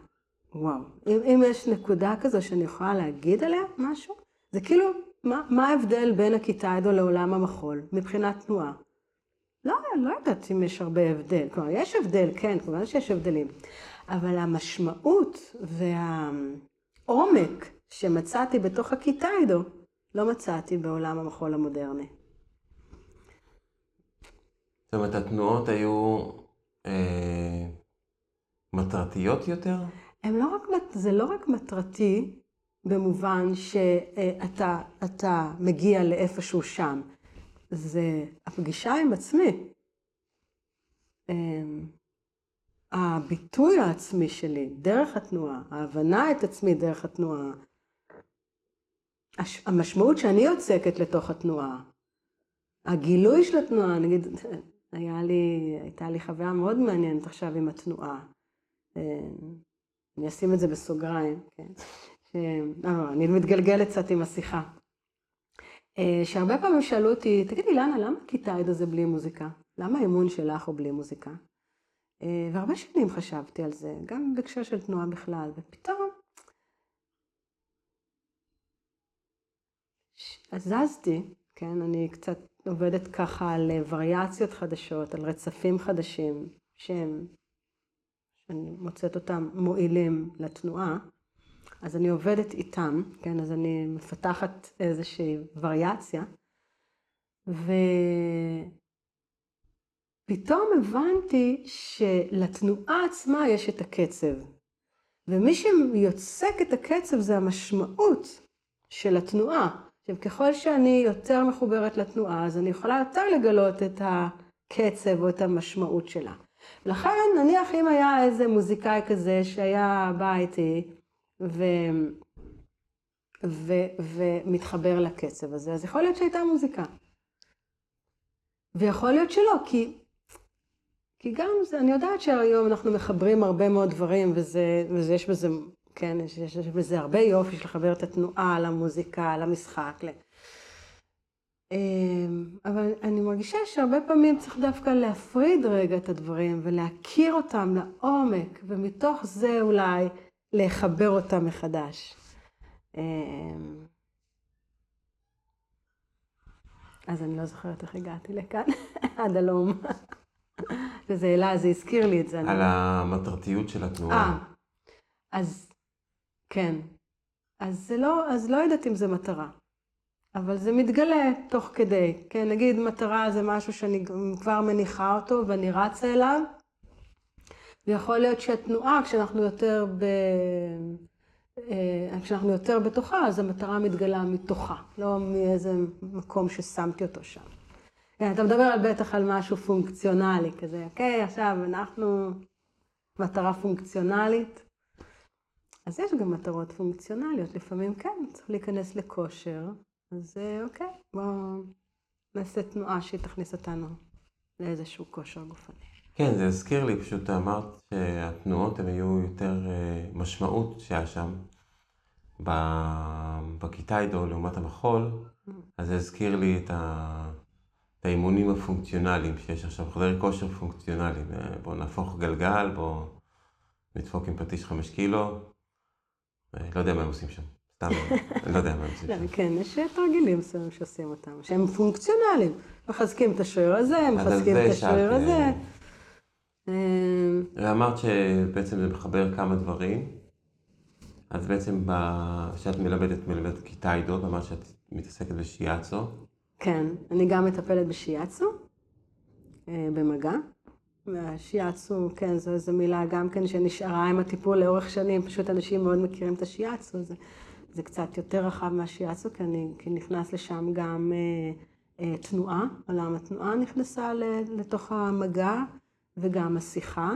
וואו. אם, אם יש נקודה כזו שאני יכולה להגיד עליה משהו, זה כאילו, מה, מה ההבדל בין הכיתה עדו לעולם המחול מבחינת תנועה? לא, לא יודעת אם יש הרבה הבדל. כלומר, יש הבדל, כן, כמובן שיש הבדלים. אבל המשמעות והעומק שמצאתי בתוך הכיתה עדו, לא מצאתי בעולם המחול המודרני. זאת אומרת, התנועות היו אה, מטרתיות יותר? הם לא רק, זה לא רק מטרתי במובן שאתה אתה מגיע לאיפשהו שם, זה הפגישה עם עצמי. אמ, הביטוי העצמי שלי דרך התנועה, ההבנה את עצמי דרך התנועה, המשמעות שאני יוצקת לתוך התנועה, הגילוי של התנועה, נגיד, היה לי, הייתה לי חוויה מאוד מעניינת עכשיו עם התנועה. אמ, אני אשים את זה בסוגריים, כן? ש... לא, לא, אני מתגלגלת קצת עם השיחה. אה, שהרבה פעמים שאלו אותי, תגידי, לנה, למה כיתה עד הזה בלי מוזיקה? למה האמון שלך הוא בלי מוזיקה? אה, והרבה שנים חשבתי על זה, גם בהקשר של תנועה בכלל, ופתאום זזתי, כן, אני קצת עובדת ככה על אה, וריאציות חדשות, על רצפים חדשים, שהם שאני מוצאת אותם מועילים לתנועה, אז אני עובדת איתם, כן, אז אני מפתחת איזושהי וריאציה, ופתאום הבנתי שלתנועה עצמה יש את הקצב, ומי שיוצק את הקצב זה המשמעות של התנועה. עכשיו, ככל שאני יותר מחוברת לתנועה, אז אני יכולה יותר לגלות את הקצב או את המשמעות שלה. לכן, נניח אם היה איזה מוזיקאי כזה שהיה בא איתי ו... ו... ומתחבר לקצב הזה, אז יכול להיות שהייתה מוזיקה. ויכול להיות שלא, כי, כי גם זה, אני יודעת שהיום אנחנו מחברים הרבה מאוד דברים, וזה, וזה יש בזה, כן, יש, יש, בזה הרבה יופי של לחבר את התנועה למוזיקה, למשחק. ל... אמ, אבל אני מרגישה שהרבה פעמים צריך דווקא להפריד רגע את הדברים ולהכיר אותם לעומק, ומתוך זה אולי לחבר אותם מחדש. אמ, אז אני לא זוכרת איך הגעתי לכאן, עד הלום. וזה העלה, זה הזכיר לי את זה. על אני- המטרתיות של התנועה. אה, אז כן. אז זה לא, אז לא יודעת אם זה מטרה. אבל זה מתגלה תוך כדי. כן, נגיד מטרה זה משהו שאני כבר מניחה אותו ואני רצה אליו. ויכול להיות שהתנועה, כשאנחנו יותר ב... אה, כשאנחנו יותר בתוכה, אז המטרה מתגלה מתוכה, לא מאיזה מקום ששמתי אותו שם. כן, אתה מדבר על בטח על משהו פונקציונלי כזה, אוקיי, עכשיו אנחנו מטרה פונקציונלית. אז יש גם מטרות פונקציונליות, לפעמים כן, צריך להיכנס לכושר, אז אה, אוקיי, בואו נעשה תנועה שהיא תכניס אותנו לאיזשהו כושר גופני. כן, זה הזכיר לי, פשוט אמרת שהתנועות הן היו יותר אה, משמעות שהיה שם בכיתה איתו לעומת המחול, אז זה הזכיר לי את, ה... את האימונים הפונקציונליים שיש עכשיו, חדרי כושר פונקציונליים. אה, בואו נהפוך גלגל, בואו נדפוק עם פטיש חמש קילו. לא יודע מה הם עושים שם, סתם, לא יודע מה שם. כן, יש תרגילים מסוימים שעושים אותם, שהם פונקציונליים. מחזקים את השריר הזה, מחזקים זה את השריר הזה. אה, ואמרת שבעצם זה מחבר כמה דברים. אז בעצם כשאת מלמדת, מלמדת כיתה אידו, ואמרת שאת מתעסקת בשיאצו. כן, אני גם מטפלת בשיאצו, אה, במגע. והשיאצו, כן, זו איזו מילה גם כן שנשארה עם הטיפול לאורך שנים, פשוט אנשים מאוד מכירים את השיאצו, זה, זה קצת יותר רחב מהשיאצו, כי, אני, כי נכנס לשם גם אה, אה, תנועה, עולם התנועה נכנסה ל- לתוך המגע, וגם השיחה.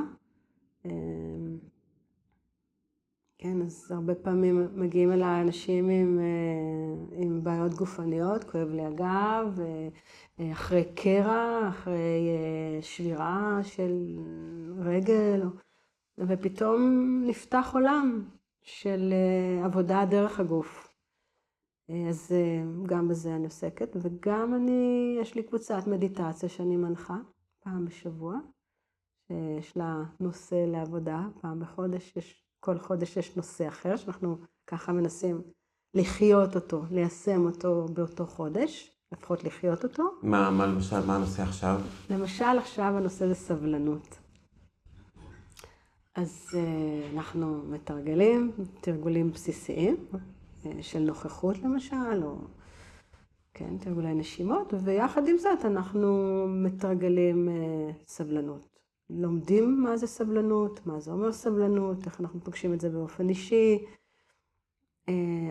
אה, כן, אז הרבה פעמים מגיעים אליי אנשים עם, אה, עם בעיות גופניות, כואב לי הגב, אה, אה, אחרי קרע, אחרי שבירה של רגל, ופתאום נפתח עולם של אה, עבודה דרך הגוף. אז אה, גם בזה אני עוסקת, וגם אני, יש לי קבוצת מדיטציה שאני מנחה פעם בשבוע, שיש לה נושא לעבודה, פעם בחודש, יש, כל חודש יש נושא אחר, שאנחנו ככה מנסים לחיות אותו, ליישם אותו באותו חודש, לפחות לחיות אותו. מה, מה למשל, מה הנושא עכשיו? למשל עכשיו הנושא זה סבלנות. אז uh, אנחנו מתרגלים תרגולים בסיסיים uh, של נוכחות למשל, או כן, תרגולי נשימות, ויחד עם זאת אנחנו מתרגלים uh, סבלנות. לומדים מה זה סבלנות, מה זה אומר סבלנות, איך אנחנו פוגשים את זה באופן אישי.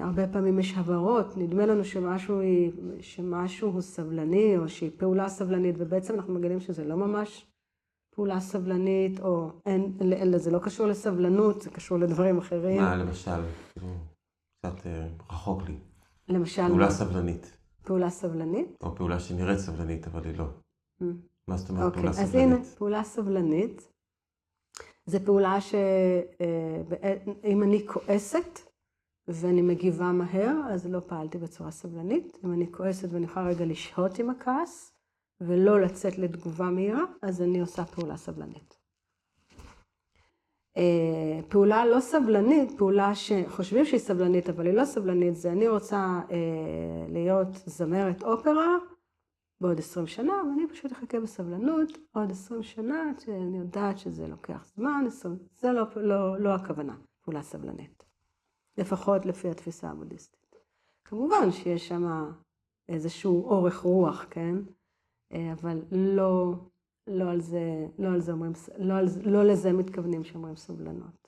הרבה פעמים יש הבהרות, נדמה לנו שמשהו, היא, שמשהו הוא סבלני, או שהיא פעולה סבלנית, ובעצם אנחנו מגלים שזה לא ממש פעולה סבלנית, או אין, אין, זה לא קשור לסבלנות, זה קשור לדברים אחרים. מה למשל? כאילו, קצת אה, רחוק לי. למשל... פעולה סבלנית. פעולה סבלנית? או פעולה שנראית סבלנית, אבל היא לא. Mm. מה זאת אומרת אוקיי, פעולה אז סבלנית? הנה, פעולה סבלנית. זה פעולה שאם אני כועסת ואני מגיבה מהר, אז לא פעלתי בצורה סבלנית. אם אני כועסת ואני יכולה רגע לשהות עם הכעס, ולא לצאת לתגובה מהירה, אז אני עושה פעולה סבלנית. אה, פעולה לא סבלנית, פעולה שחושבים שהיא סבלנית, אבל היא לא סבלנית, זה אני רוצה אה, להיות זמרת אופרה בעוד 20 שנה, ואני פשוט אחכה בסבלנות עוד 20 שנה, שאני יודעת שזה לוקח זמן, 20, זה לא, לא, לא הכוונה, פעולה סבלנית. לפחות לפי התפיסה הבודהיסטית. כמובן שיש שם איזשהו אורך רוח, כן? אה, אבל לא, לא על זה, לא על זה אומרים, לא, על, לא לזה מתכוונים שאומרים סובלנות.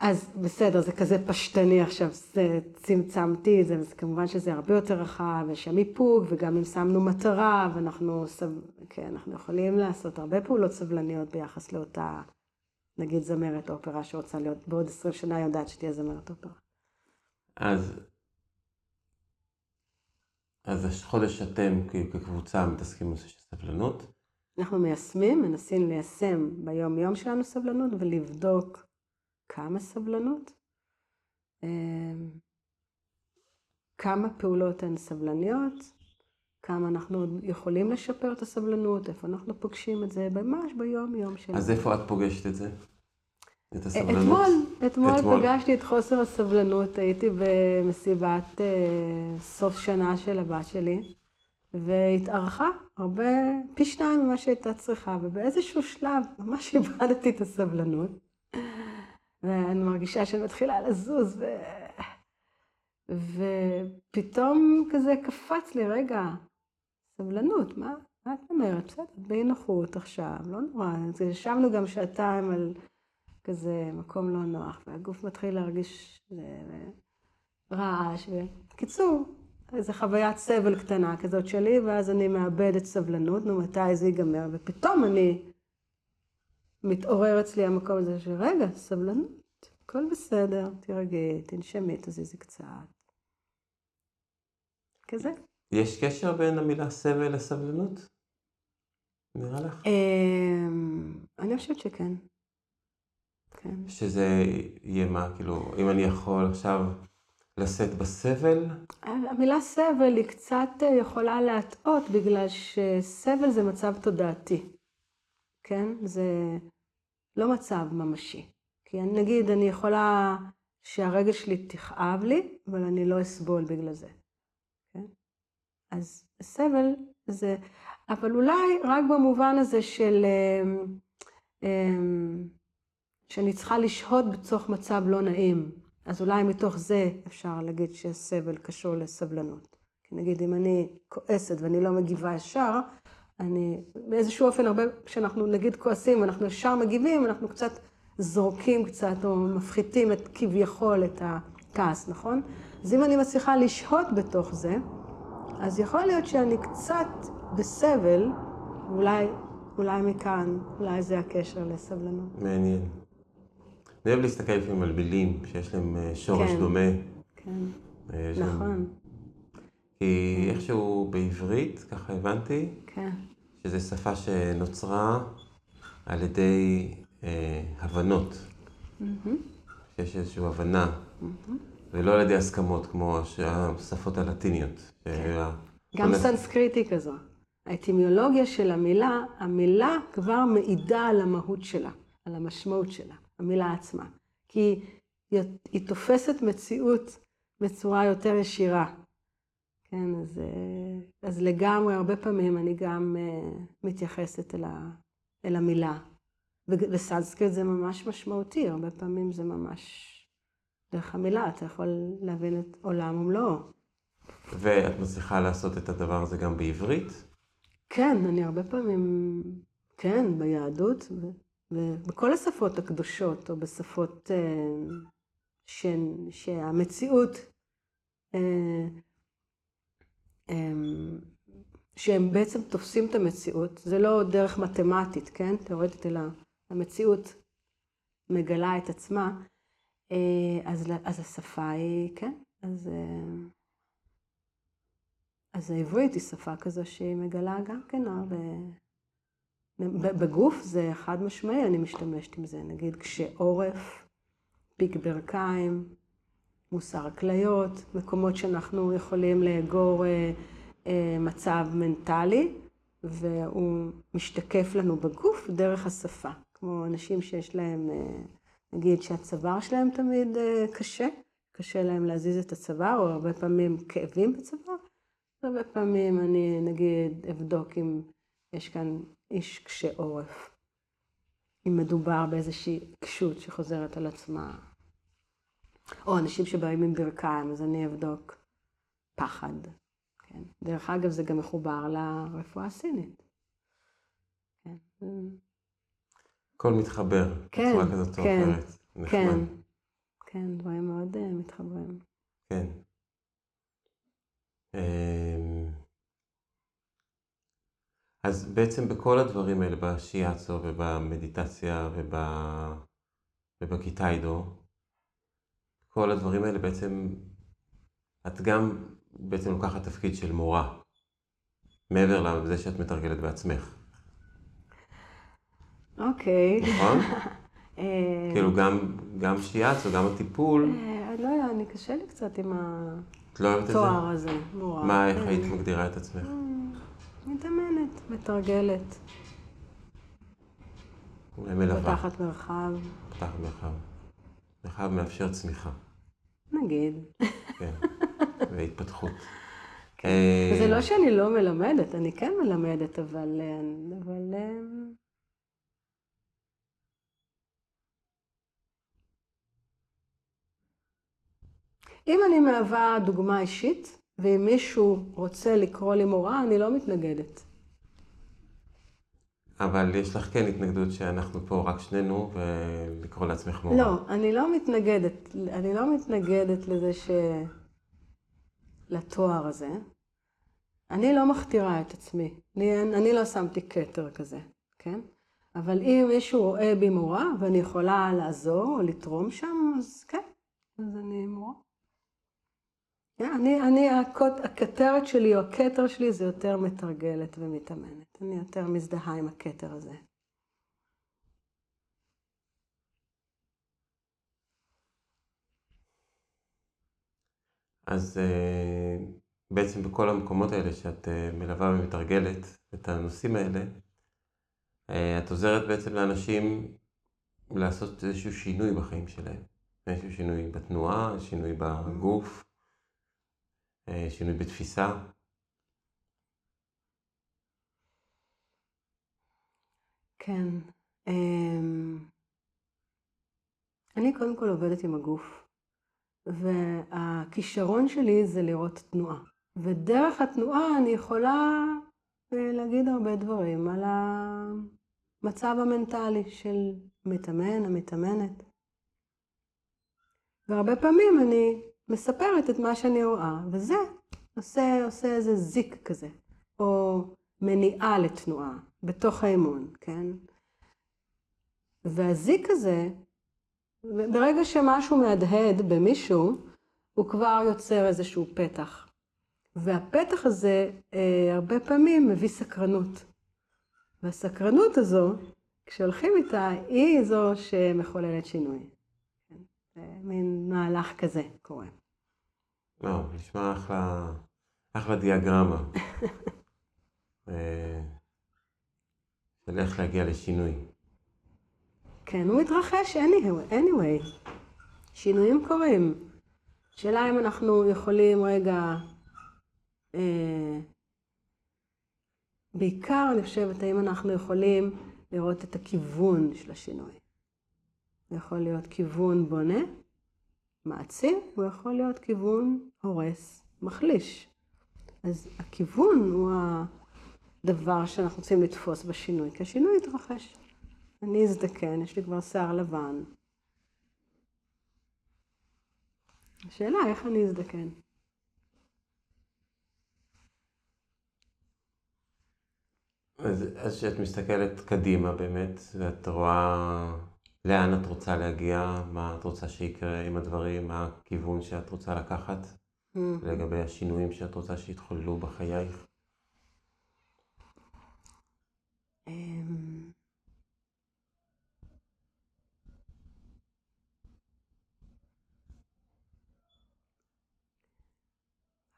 אז בסדר, זה כזה פשטני עכשיו, זה צמצמתי זה, אז כמובן שזה הרבה יותר רחב, יש שם איפוק, וגם אם שמנו מטרה, ואנחנו כן, אנחנו יכולים לעשות הרבה פעולות סבלניות ביחס לאותה, נגיד זמרת אופרה שרוצה להיות, בעוד עשרים שנה יודעת שתהיה זמרת אופרה. אז אז חודש אתם כקבוצה מתעסקים בנושא של סבלנות. אנחנו מיישמים, מנסים ליישם ביום-יום שלנו סבלנות ולבדוק כמה סבלנות, אמ, כמה פעולות הן סבלניות, כמה אנחנו יכולים לשפר את הסבלנות, איפה אנחנו פוגשים את זה ממש ביום-יום שלנו. אז איפה את פוגשת את זה? את הסבלנות? אתמול, אתמול, אתמול פגשתי את חוסר הסבלנות, הייתי במסיבת אה, סוף שנה של הבת שלי, והתארכה הרבה, פי שניים ממה שהייתה צריכה, ובאיזשהו שלב ממש איבדתי את הסבלנות, ואני מרגישה שאני מתחילה לזוז, ו... ופתאום כזה קפץ לי, רגע, סבלנות, מה, מה את אומרת? בסדר, באי נוחות עכשיו, לא נורא. ישבנו גם שעתיים על... כזה מקום לא נוח, והגוף מתחיל להרגיש רעש. בקיצור, איזו חוויית סבל קטנה כזאת שלי, ואז אני מאבדת סבלנות, נו, מתי זה ייגמר? ופתאום אני, מתעורר אצלי המקום הזה של, רגע, סבלנות, הכל בסדר, תירגעי, תנשמי, תזיזי קצת. כזה. יש קשר בין המילה סבל לסבלנות? נראה לך? אמ, אני חושבת שכן. כן. שזה יהיה מה, כאילו, אם אני יכול עכשיו לשאת בסבל? המילה סבל היא קצת אה, יכולה להטעות, בגלל שסבל זה מצב תודעתי, כן? זה לא מצב ממשי. כי נגיד, אני יכולה שהרגל שלי תכאב לי, אבל אני לא אסבול בגלל זה, כן? אז סבל זה, אבל אולי רק במובן הזה של... אמ, אמ, שאני צריכה לשהות בתוך מצב לא נעים. אז אולי מתוך זה אפשר להגיד שסבל קשור לסבלנות. נגיד אם אני כועסת ואני לא מגיבה ישר, אני באיזשהו אופן הרבה, כשאנחנו נגיד כועסים ואנחנו ישר מגיבים, אנחנו קצת זורקים קצת או מפחיתים את כביכול את הכעס, נכון? אז אם אני מצליחה לשהות בתוך זה, אז יכול להיות שאני קצת בסבל, אולי, אולי מכאן, אולי זה הקשר לסבלנות. מעניין. אני אוהב להסתכל לפעמים על מילים שיש להם אה, שורש כן, דומה. כן, אה, נכון. כי. איכשהו בעברית, ככה הבנתי, כן. שזו שפה שנוצרה על ידי אה, הבנות. Mm-hmm. שיש איזושהי הבנה mm-hmm. ולא על ידי הסכמות כמו השפות הלטיניות. כן. גם סנסקריטי כזו. האטימיולוגיה של המילה, המילה כבר מעידה על המהות שלה, על המשמעות שלה, המילה עצמה. כי היא, היא תופסת מציאות בצורה יותר ישירה. כן, אז, אז לגמרי, הרבה פעמים אני גם uh, מתייחסת אל, ה, אל המילה. ובסנסקריט זה ממש משמעותי, הרבה פעמים זה ממש דרך המילה, אתה יכול להבין את עולם ומלואו. ואת מצליחה לעשות את הדבר הזה גם בעברית? כן, אני הרבה פעמים, כן, ביהדות, ובכל השפות הקדושות, או בשפות uh, ש, שהמציאות, uh, um, שהם בעצם תופסים את המציאות, זה לא דרך מתמטית, כן, תיאורטית, אלא המציאות מגלה את עצמה, אז, אז השפה היא, כן, אז... אז העברית היא שפה כזו שהיא מגלה גם כן הרבה... בגוף זה חד משמעי, אני משתמשת עם זה. נגיד כשעורף, פיק ברכיים, מוסר כליות, מקומות שאנחנו יכולים לאגור אה, אה, מצב מנטלי, והוא משתקף לנו בגוף דרך השפה. כמו אנשים שיש להם, אה, נגיד שהצוואר שלהם תמיד אה, קשה, קשה להם להזיז את הצוואר, או הרבה פעמים כאבים בצוואר. הרבה פעמים אני נגיד אבדוק אם יש כאן איש קשה עורף, אם מדובר באיזושהי קשות שחוזרת על עצמה, או אנשים שבאים עם ברכיים, אז אני אבדוק פחד. כן? דרך אגב, זה גם מחובר לרפואה הסינית. כן. הכל מתחבר כן, בצורה כזאת או כן, אחרת. כן, כן, דברים מאוד uh, מתחברים. כן. אמ, אז בעצם בכל הדברים האלה, בשיאצו ובמדיטציה וב... ובקיטיידו, כל הדברים האלה בעצם, את גם בעצם לוקחת תפקיד של מורה, מעבר לזה שאת מתרגלת בעצמך. אוקיי. נכון? אה, כאילו גם, גם שיאצו, גם הטיפול. אה, לא אני קשה לי קצת עם לא אוהבת את זה? תואר הזה, מורה. מה, איך כן. היית מגדירה את עצמך? אה, מתאמנת, מתרגלת. מלווה. פותחת מרחב. פותחת מרחב. מרחב מאפשר צמיחה. נגיד. כן, והתפתחות. כן. זה לא שאני לא מלמדת, אני כן מלמדת, אבל... אבל... אם אני מהווה דוגמה אישית, ואם מישהו רוצה לקרוא לי מורה, אני לא מתנגדת. אבל יש לך כן התנגדות שאנחנו פה רק שנינו, ולקרוא לעצמך מורה. לא, אני לא מתנגדת. אני לא מתנגדת לזה ש... לתואר הזה. אני לא מכתירה את עצמי. אני, אני לא שמתי כתר כזה, כן? אבל אם מישהו רואה בי מורה ואני יכולה לעזור או לתרום שם, אז כן, אז אני מורה. אני, אני, הכתרת שלי או הכתר שלי זה יותר מתרגלת ומתאמנת. אני יותר מזדהה עם הכתר הזה. אז אה, בעצם בכל המקומות האלה שאת אה, מלווה ומתרגלת את הנושאים האלה, אה, את עוזרת בעצם לאנשים לעשות איזשהו שינוי בחיים שלהם. איזשהו שינוי בתנועה, שינוי בגוף. אה, שינוי בתפיסה? כן. אמ, אני קודם כל עובדת עם הגוף, והכישרון שלי זה לראות תנועה. ודרך התנועה אני יכולה אה, להגיד הרבה דברים על המצב המנטלי של מתאמן, המתאמנת. והרבה פעמים אני מספרת את מה שאני רואה, וזה עושה, עושה איזה זיק כזה, או מניעה לתנועה בתוך האמון, כן? והזיק הזה, ברגע שמשהו מהדהד במישהו, הוא כבר יוצר איזשהו פתח. והפתח הזה אה, הרבה פעמים מביא סקרנות. והסקרנות הזו, כשהולכים איתה, היא זו שמחוללת שינוי. זה מין מהלך כזה קורה. לא, נשמע אחלה, אחלה דיאגרמה. אה, של איך להגיע לשינוי. כן, הוא מתרחש anyway. anyway. שינויים קורים. השאלה אם אנחנו יכולים רגע, אה, בעיקר אני חושבת, האם אנחנו יכולים לראות את הכיוון של השינוי. זה יכול להיות כיוון בונה, מעצים, הוא יכול להיות כיוון הורס, מחליש. אז הכיוון הוא הדבר שאנחנו רוצים לתפוס בשינוי, כי השינוי יתרחש. אני אזדקן, יש לי כבר שיער לבן. השאלה איך אני אזדקן. אז כשאת מסתכלת קדימה באמת, ואת רואה לאן את רוצה להגיע, מה את רוצה שיקרה עם הדברים, מה הכיוון שאת רוצה לקחת Mm-hmm. לגבי השינויים שאת רוצה שיתחוללו בחייך. אמ,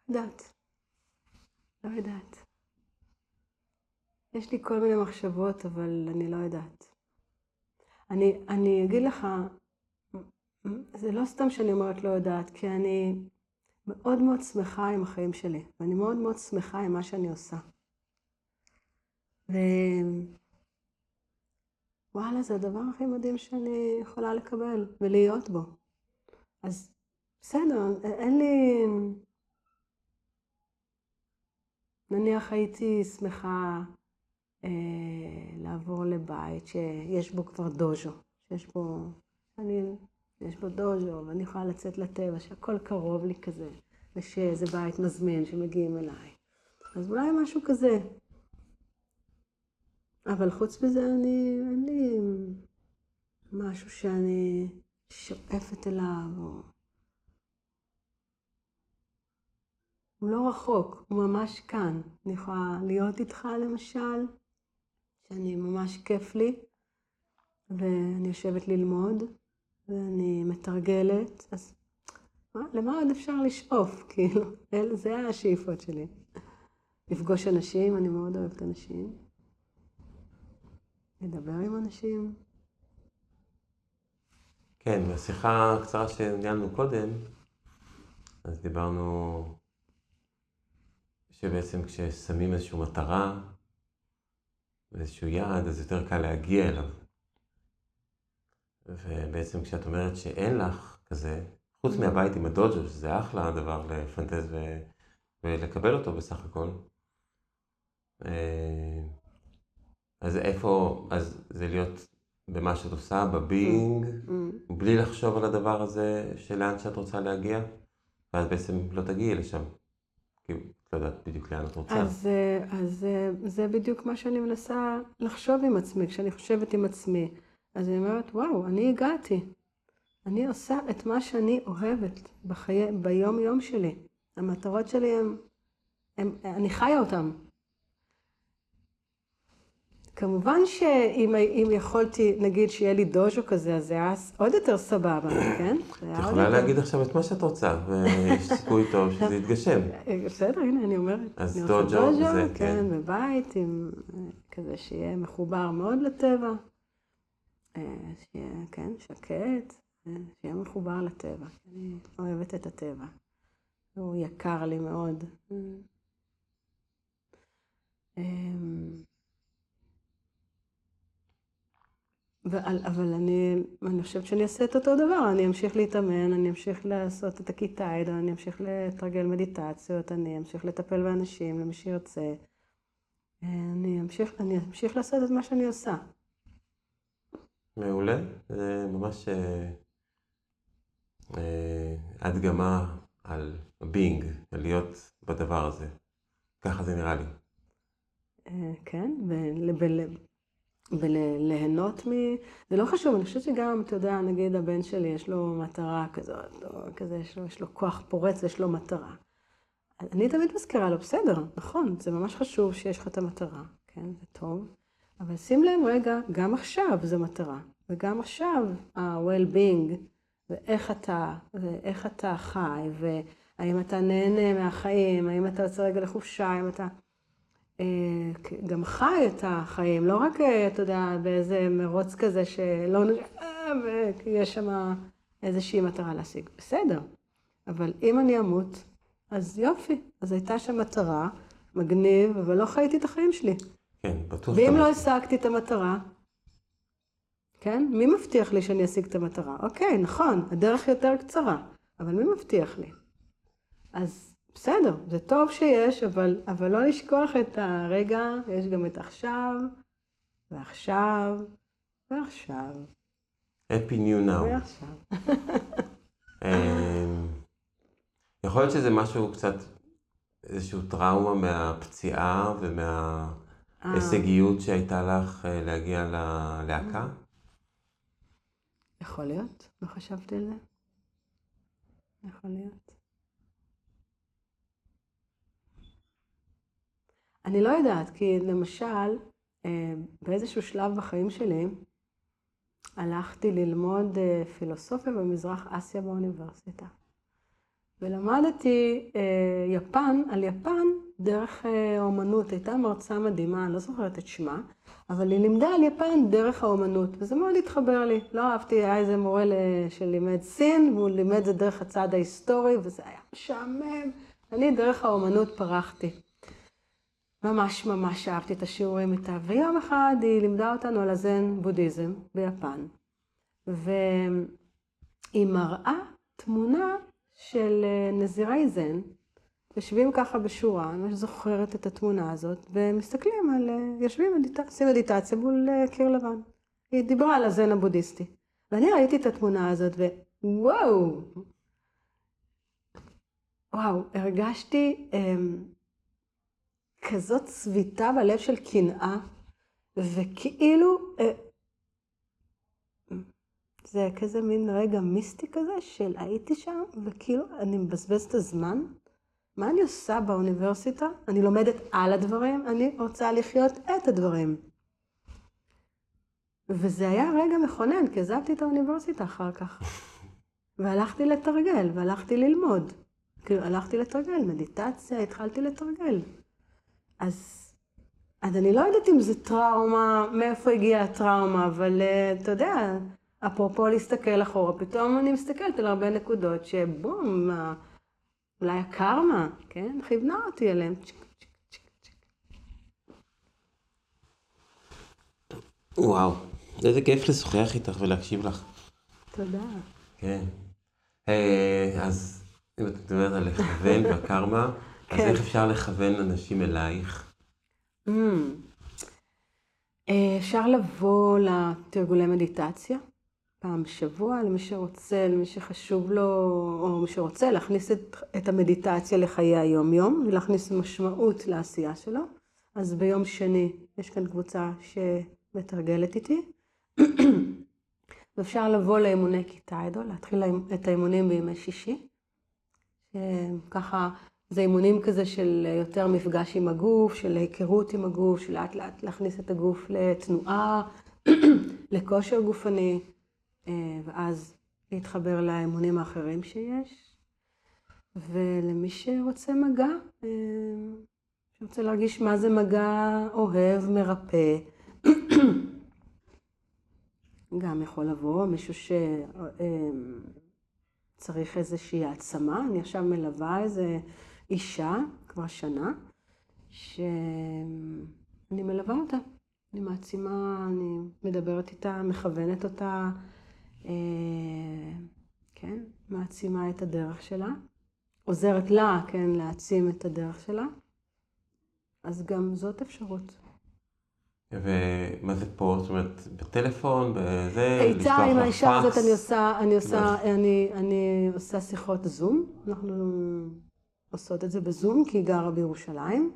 לא יודעת. לא יודעת. יש לי כל מיני מחשבות, אבל אני לא יודעת. אני, אני אגיד לך, זה לא סתם שאני אומרת לא יודעת, כי אני מאוד מאוד שמחה עם החיים שלי, ואני מאוד מאוד שמחה עם מה שאני עושה. ווואלה, זה הדבר הכי מדהים שאני יכולה לקבל ולהיות בו. אז בסדר, אין לי... נניח הייתי שמחה לעבור לבית שיש בו כבר דוז'ו, שיש בו... אני, יש בו דוז'ו, ואני יכולה לצאת לטבע, שהכל קרוב לי כזה, ושזה בית מזמין שמגיעים אליי. אז אולי משהו כזה. אבל חוץ מזה, אני, אין לי משהו שאני שואפת אליו, או... הוא לא רחוק, הוא ממש כאן. אני יכולה להיות איתך למשל, שאני ממש כיף לי, ואני יושבת ללמוד, ואני מתרגלת, אז מה, למה עוד אפשר לשאוף? כאילו, זה השאיפות שלי. לפגוש אנשים, אני מאוד אוהבת אנשים. לדבר עם אנשים. כן, בשיחה הקצרה שניהלנו קודם, אז דיברנו שבעצם כששמים איזושהי מטרה ואיזשהו יעד, אז יותר קל להגיע אליו. ובעצם כשאת אומרת שאין לך כזה, חוץ מהבית עם הדוג'ו, שזה אחלה דבר לפנטז ו... ולקבל אותו בסך הכל, אה, אז איפה, אז זה להיות במה שאת עושה, בבינג, Mm. בלי לחשוב על הדבר הזה של לאן שאת רוצה להגיע, ואז בעצם לא תגיעי לשם. כי לא יודעת בדיוק לאן את רוצה. אז, אה, אז אה, זה בדיוק מה שאני מנסה לחשוב עם עצמי. כשאני חושבת עם עצמי, אז אני אומרת, וואו, אני הגעתי. אני עושה את מה שאני אוהבת בחיי, ביום-יום שלי. המטרות שלי הן, אני חיה אותן. כמובן שאם אם יכולתי, נגיד, שיהיה לי דוז'ו כזה, אז זה היה עוד יותר סבבה, כן? את יכולה להגיד עכשיו את מה שאת רוצה, ויש סיכוי טוב שזה יתגשם. בסדר, הנה, אני אומרת. אז דוג'ו, זה, כן, כן. בבית, עם אה, כזה שיהיה מחובר מאוד לטבע. אה, שיהיה, כן, שקט, אה, שיהיה מחובר לטבע. אני אוהבת את הטבע. הוא יקר לי מאוד. אה. אמ, ועל, אבל אני, אני חושבת שאני אעשה את אותו דבר, אני אמשיך להתאמן, אני אמשיך לעשות את הכיתה אני אמשיך לתרגל מדיטציות, אני אמשיך לטפל באנשים, למי שירצה. אני אמשיך, אני אמשיך לעשות את מה שאני עושה. מעולה, זה ממש אה, אה, הדגמה על בינג, על להיות בדבר הזה. ככה זה נראה לי. אה, כן, ול- וליהנות מ... זה לא חשוב, אני חושבת שגם, אתה יודע, נגיד הבן שלי, יש לו מטרה כזאת, או כזה, יש לו, יש לו כוח פורץ ויש לו מטרה. אני תמיד מזכירה לו, בסדר, נכון, זה ממש חשוב שיש לך את המטרה, כן, זה טוב, אבל שים לב רגע, גם עכשיו זו מטרה, וגם עכשיו ה-well-being ואיך אתה, ואיך אתה חי, והאם אתה נהנה מהחיים, האם אתה יוצא רגע לחופשה, האם אתה גם חי את החיים, לא רק, אה, אתה יודע, באיזה מרוץ כזה שלא... ויש שם איזושהי מטרה להשיג. בסדר, אבל אם אני אמות, אז יופי, אז הייתה שם מטרה, מגניב, אבל לא חייתי את החיים שלי. כן, בטוח. ואם לא השגתי את המטרה, כן? מי מבטיח לי שאני אשיג את המטרה? אוקיי, נכון, הדרך יותר קצרה, אבל מי מבטיח לי? אז בסדר, זה טוב שיש, אבל, אבל לא לשכוח את הרגע, יש גם את עכשיו, ועכשיו, ועכשיו. Happy New Now. ועכשיו. אמ, יכול להיות שזה משהו קצת, איזושהי טראומה מהפציעה ומההישגיות שהייתה לך אה, להגיע ללהקה? יכול להיות, לא חשבתי על זה. יכול להיות. אני לא יודעת, כי למשל, אה, באיזשהו שלב בחיים שלי, הלכתי ללמוד אה, פילוסופיה במזרח אסיה באוניברסיטה. ולמדתי אה, יפן, על יפן דרך האומנות. הייתה מרצה מדהימה, אני לא זוכרת את שמה, אבל היא לימדה על יפן דרך האומנות, וזה מאוד התחבר לי. לא אהבתי, היה איזה מורה שלימד סין, והוא לימד את זה דרך הצד ההיסטורי, וזה היה משעמם. אני דרך האומנות פרחתי. ממש ממש אהבתי את השיעורים איתה. ויום אחד היא לימדה אותנו על הזן בודהיזם ביפן. והיא מראה תמונה של אה, נזירי זן, יושבים ככה בשורה, אני ממש זוכרת את התמונה הזאת, ומסתכלים על, אה, יושבים, מדיט... עושים מדיטציה מול אה, קיר לבן. היא דיברה על הזן הבודהיסטי. ואני ראיתי את התמונה הזאת, ווואו, וואו, הרגשתי... אמ, כזאת צביטה בלב של קנאה, וכאילו, אה, זה כזה מין רגע מיסטי כזה של הייתי שם, וכאילו אני מבזבז את הזמן. מה אני עושה באוניברסיטה? אני לומדת על הדברים, אני רוצה לחיות את הדברים. וזה היה רגע מכונן, כי עזבתי את האוניברסיטה אחר כך. והלכתי לתרגל, והלכתי ללמוד. כאילו, הלכתי לתרגל, מדיטציה, התחלתי לתרגל. אז, אז אני לא יודעת אם זה טראומה, מאיפה הגיעה הטראומה, אבל uh, אתה יודע, אפרופו להסתכל אחורה, פתאום אני מסתכלת על הרבה נקודות שבום, אולי הקרמה, כן? כיוונה אותי עליהן. וואו, איזה כיף לשוחח איתך ולהקשיב לך. תודה. כן. אה, אז אם את מדברת על לכוון והקרמה, אז כן. איך אפשר לכוון אנשים אלייך? Mm. אה, אפשר לבוא לתרגולי מדיטציה פעם בשבוע, למי שרוצה, למי שחשוב לו, או מי שרוצה להכניס את, את המדיטציה לחיי היום-יום ולהכניס משמעות לעשייה שלו. אז ביום שני יש כאן קבוצה שמתרגלת איתי. ואפשר לבוא לאימוני כיתה עדו, להתחיל את האימונים בימי שישי. ככה זה אימונים כזה של יותר מפגש עם הגוף, של היכרות עם הגוף, של לאט לאט להכניס את הגוף לתנועה, לכושר גופני, אה, ואז להתחבר לאימונים האחרים שיש. ולמי שרוצה מגע, אה, שרוצה להרגיש מה זה מגע אוהב, מרפא, גם יכול לבוא מישהו שצריך אה, איזושהי העצמה. אני עכשיו מלווה איזה אישה, כבר שנה, שאני מלווה אותה. אני מעצימה, אני מדברת איתה, מכוונת אותה, אה, כן, מעצימה את הדרך שלה, עוזרת לה, כן, להעצים את הדרך שלה. אז גם זאת אפשרות. ומה זה פה? זאת אומרת, בטלפון, בזה, לשלוח לך פקס? איתה, עם האישה הזאת אני עושה, אני עושה, אני, אני עושה שיחות זום. אנחנו עושות את זה בזום, כי היא גרה בירושלים.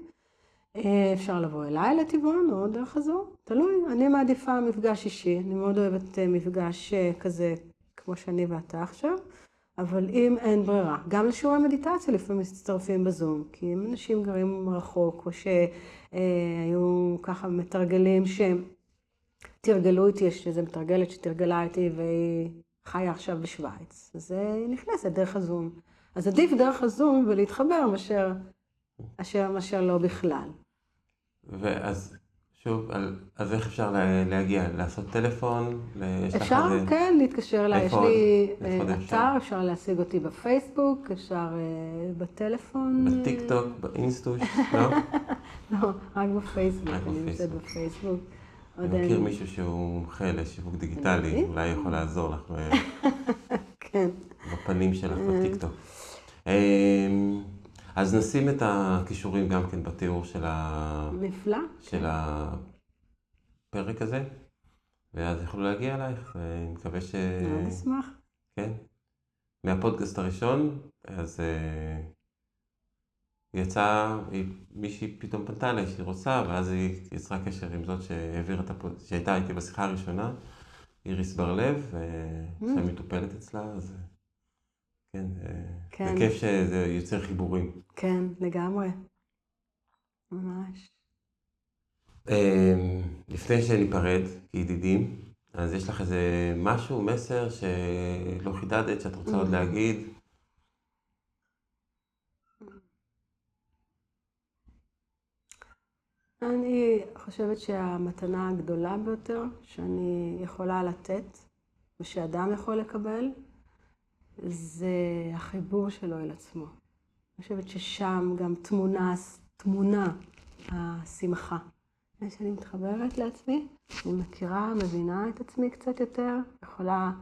אה, אפשר לבוא אליי לטבעון או דרך הזו, תלוי. אני מעדיפה מפגש אישי, אני מאוד אוהבת אה, מפגש אה, כזה כמו שאני ואתה עכשיו, אבל אם אין ברירה, גם לשיעורי מדיטציה לפעמים מצטרפים בזום, כי אם אנשים גרים רחוק, או שהיו ככה מתרגלים שהם תרגלו איתי, יש איזו מתרגלת שתרגלה איתי והיא חיה עכשיו בשוויץ, אז היא נכנסת דרך הזום. אז עדיף דרך הזום ולהתחבר מאשר, מאשר, מאשר לא בכלל. ואז שוב, על, אז איך אפשר לה, להגיע? לעשות טלפון? אפשר, איזה- כן, להתקשר אליי. יש לי אה, אפשר? אתר, אפשר להשיג אותי בפייסבוק, אפשר אה, בטלפון. בטיק טוק, באינסטוש, לא? לא, רק בפייסבוק, רק אני נמצאת בפייסבוק. אני מכיר מישהו שהוא מומחה לשיווק דיגיטלי? אולי יכול לעזור לך אה, כן. בפנים שלך בטיקטוק. אמ, אז נשים את הכישורים גם כן בתיאור של, ה... נפלא. של הפרק הזה, ואז יוכלו להגיע אלייך, ואני מקווה ש... מאוד אשמח. כן. מהפודקאסט הראשון, אז אה, יצא, היא- מישהי פתאום פנתה אליי שהיא רוצה, ואז היא יצרה קשר עם זאת שהעבירה את הפוד... שהייתה איתי בשיחה הראשונה, איריס בר-לב, שעכשיו מטופלת אצלה, אז אה, כן, אה, כן. זה כיף שזה יוצר חיבורים. כן, לגמרי. ממש. אה, לפני שניפרד, כידידים, אז יש לך איזה משהו, מסר שלא חידדת, שאת רוצה עוד להגיד? אני חושבת שהמתנה הגדולה ביותר שאני יכולה לתת, ושאדם יכול לקבל, זה החיבור שלו אל עצמו. אני חושבת ששם גם תמונה, תמונה השמחה. כשאני מתחברת לעצמי, אני מכירה, מבינה את עצמי קצת יותר, יכולה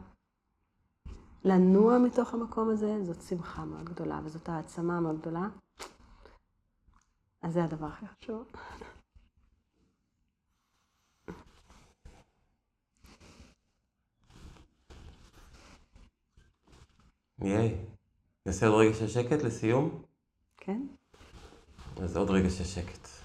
לנוע מתוך המקום הזה, זאת שמחה מאוד גדולה, וזאת העצמה מאוד גדולה. אז זה הדבר הכי חשוב. יאי. נעשה עוד רגע של שקט לסיום? כן? אז עוד רגע של שקט.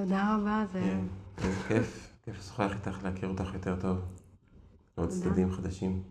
תודה רבה, זה... כן, איזה כיף. כיף לשוחח איתך, להכיר אותך יותר טוב. עוד. צדדים חדשים.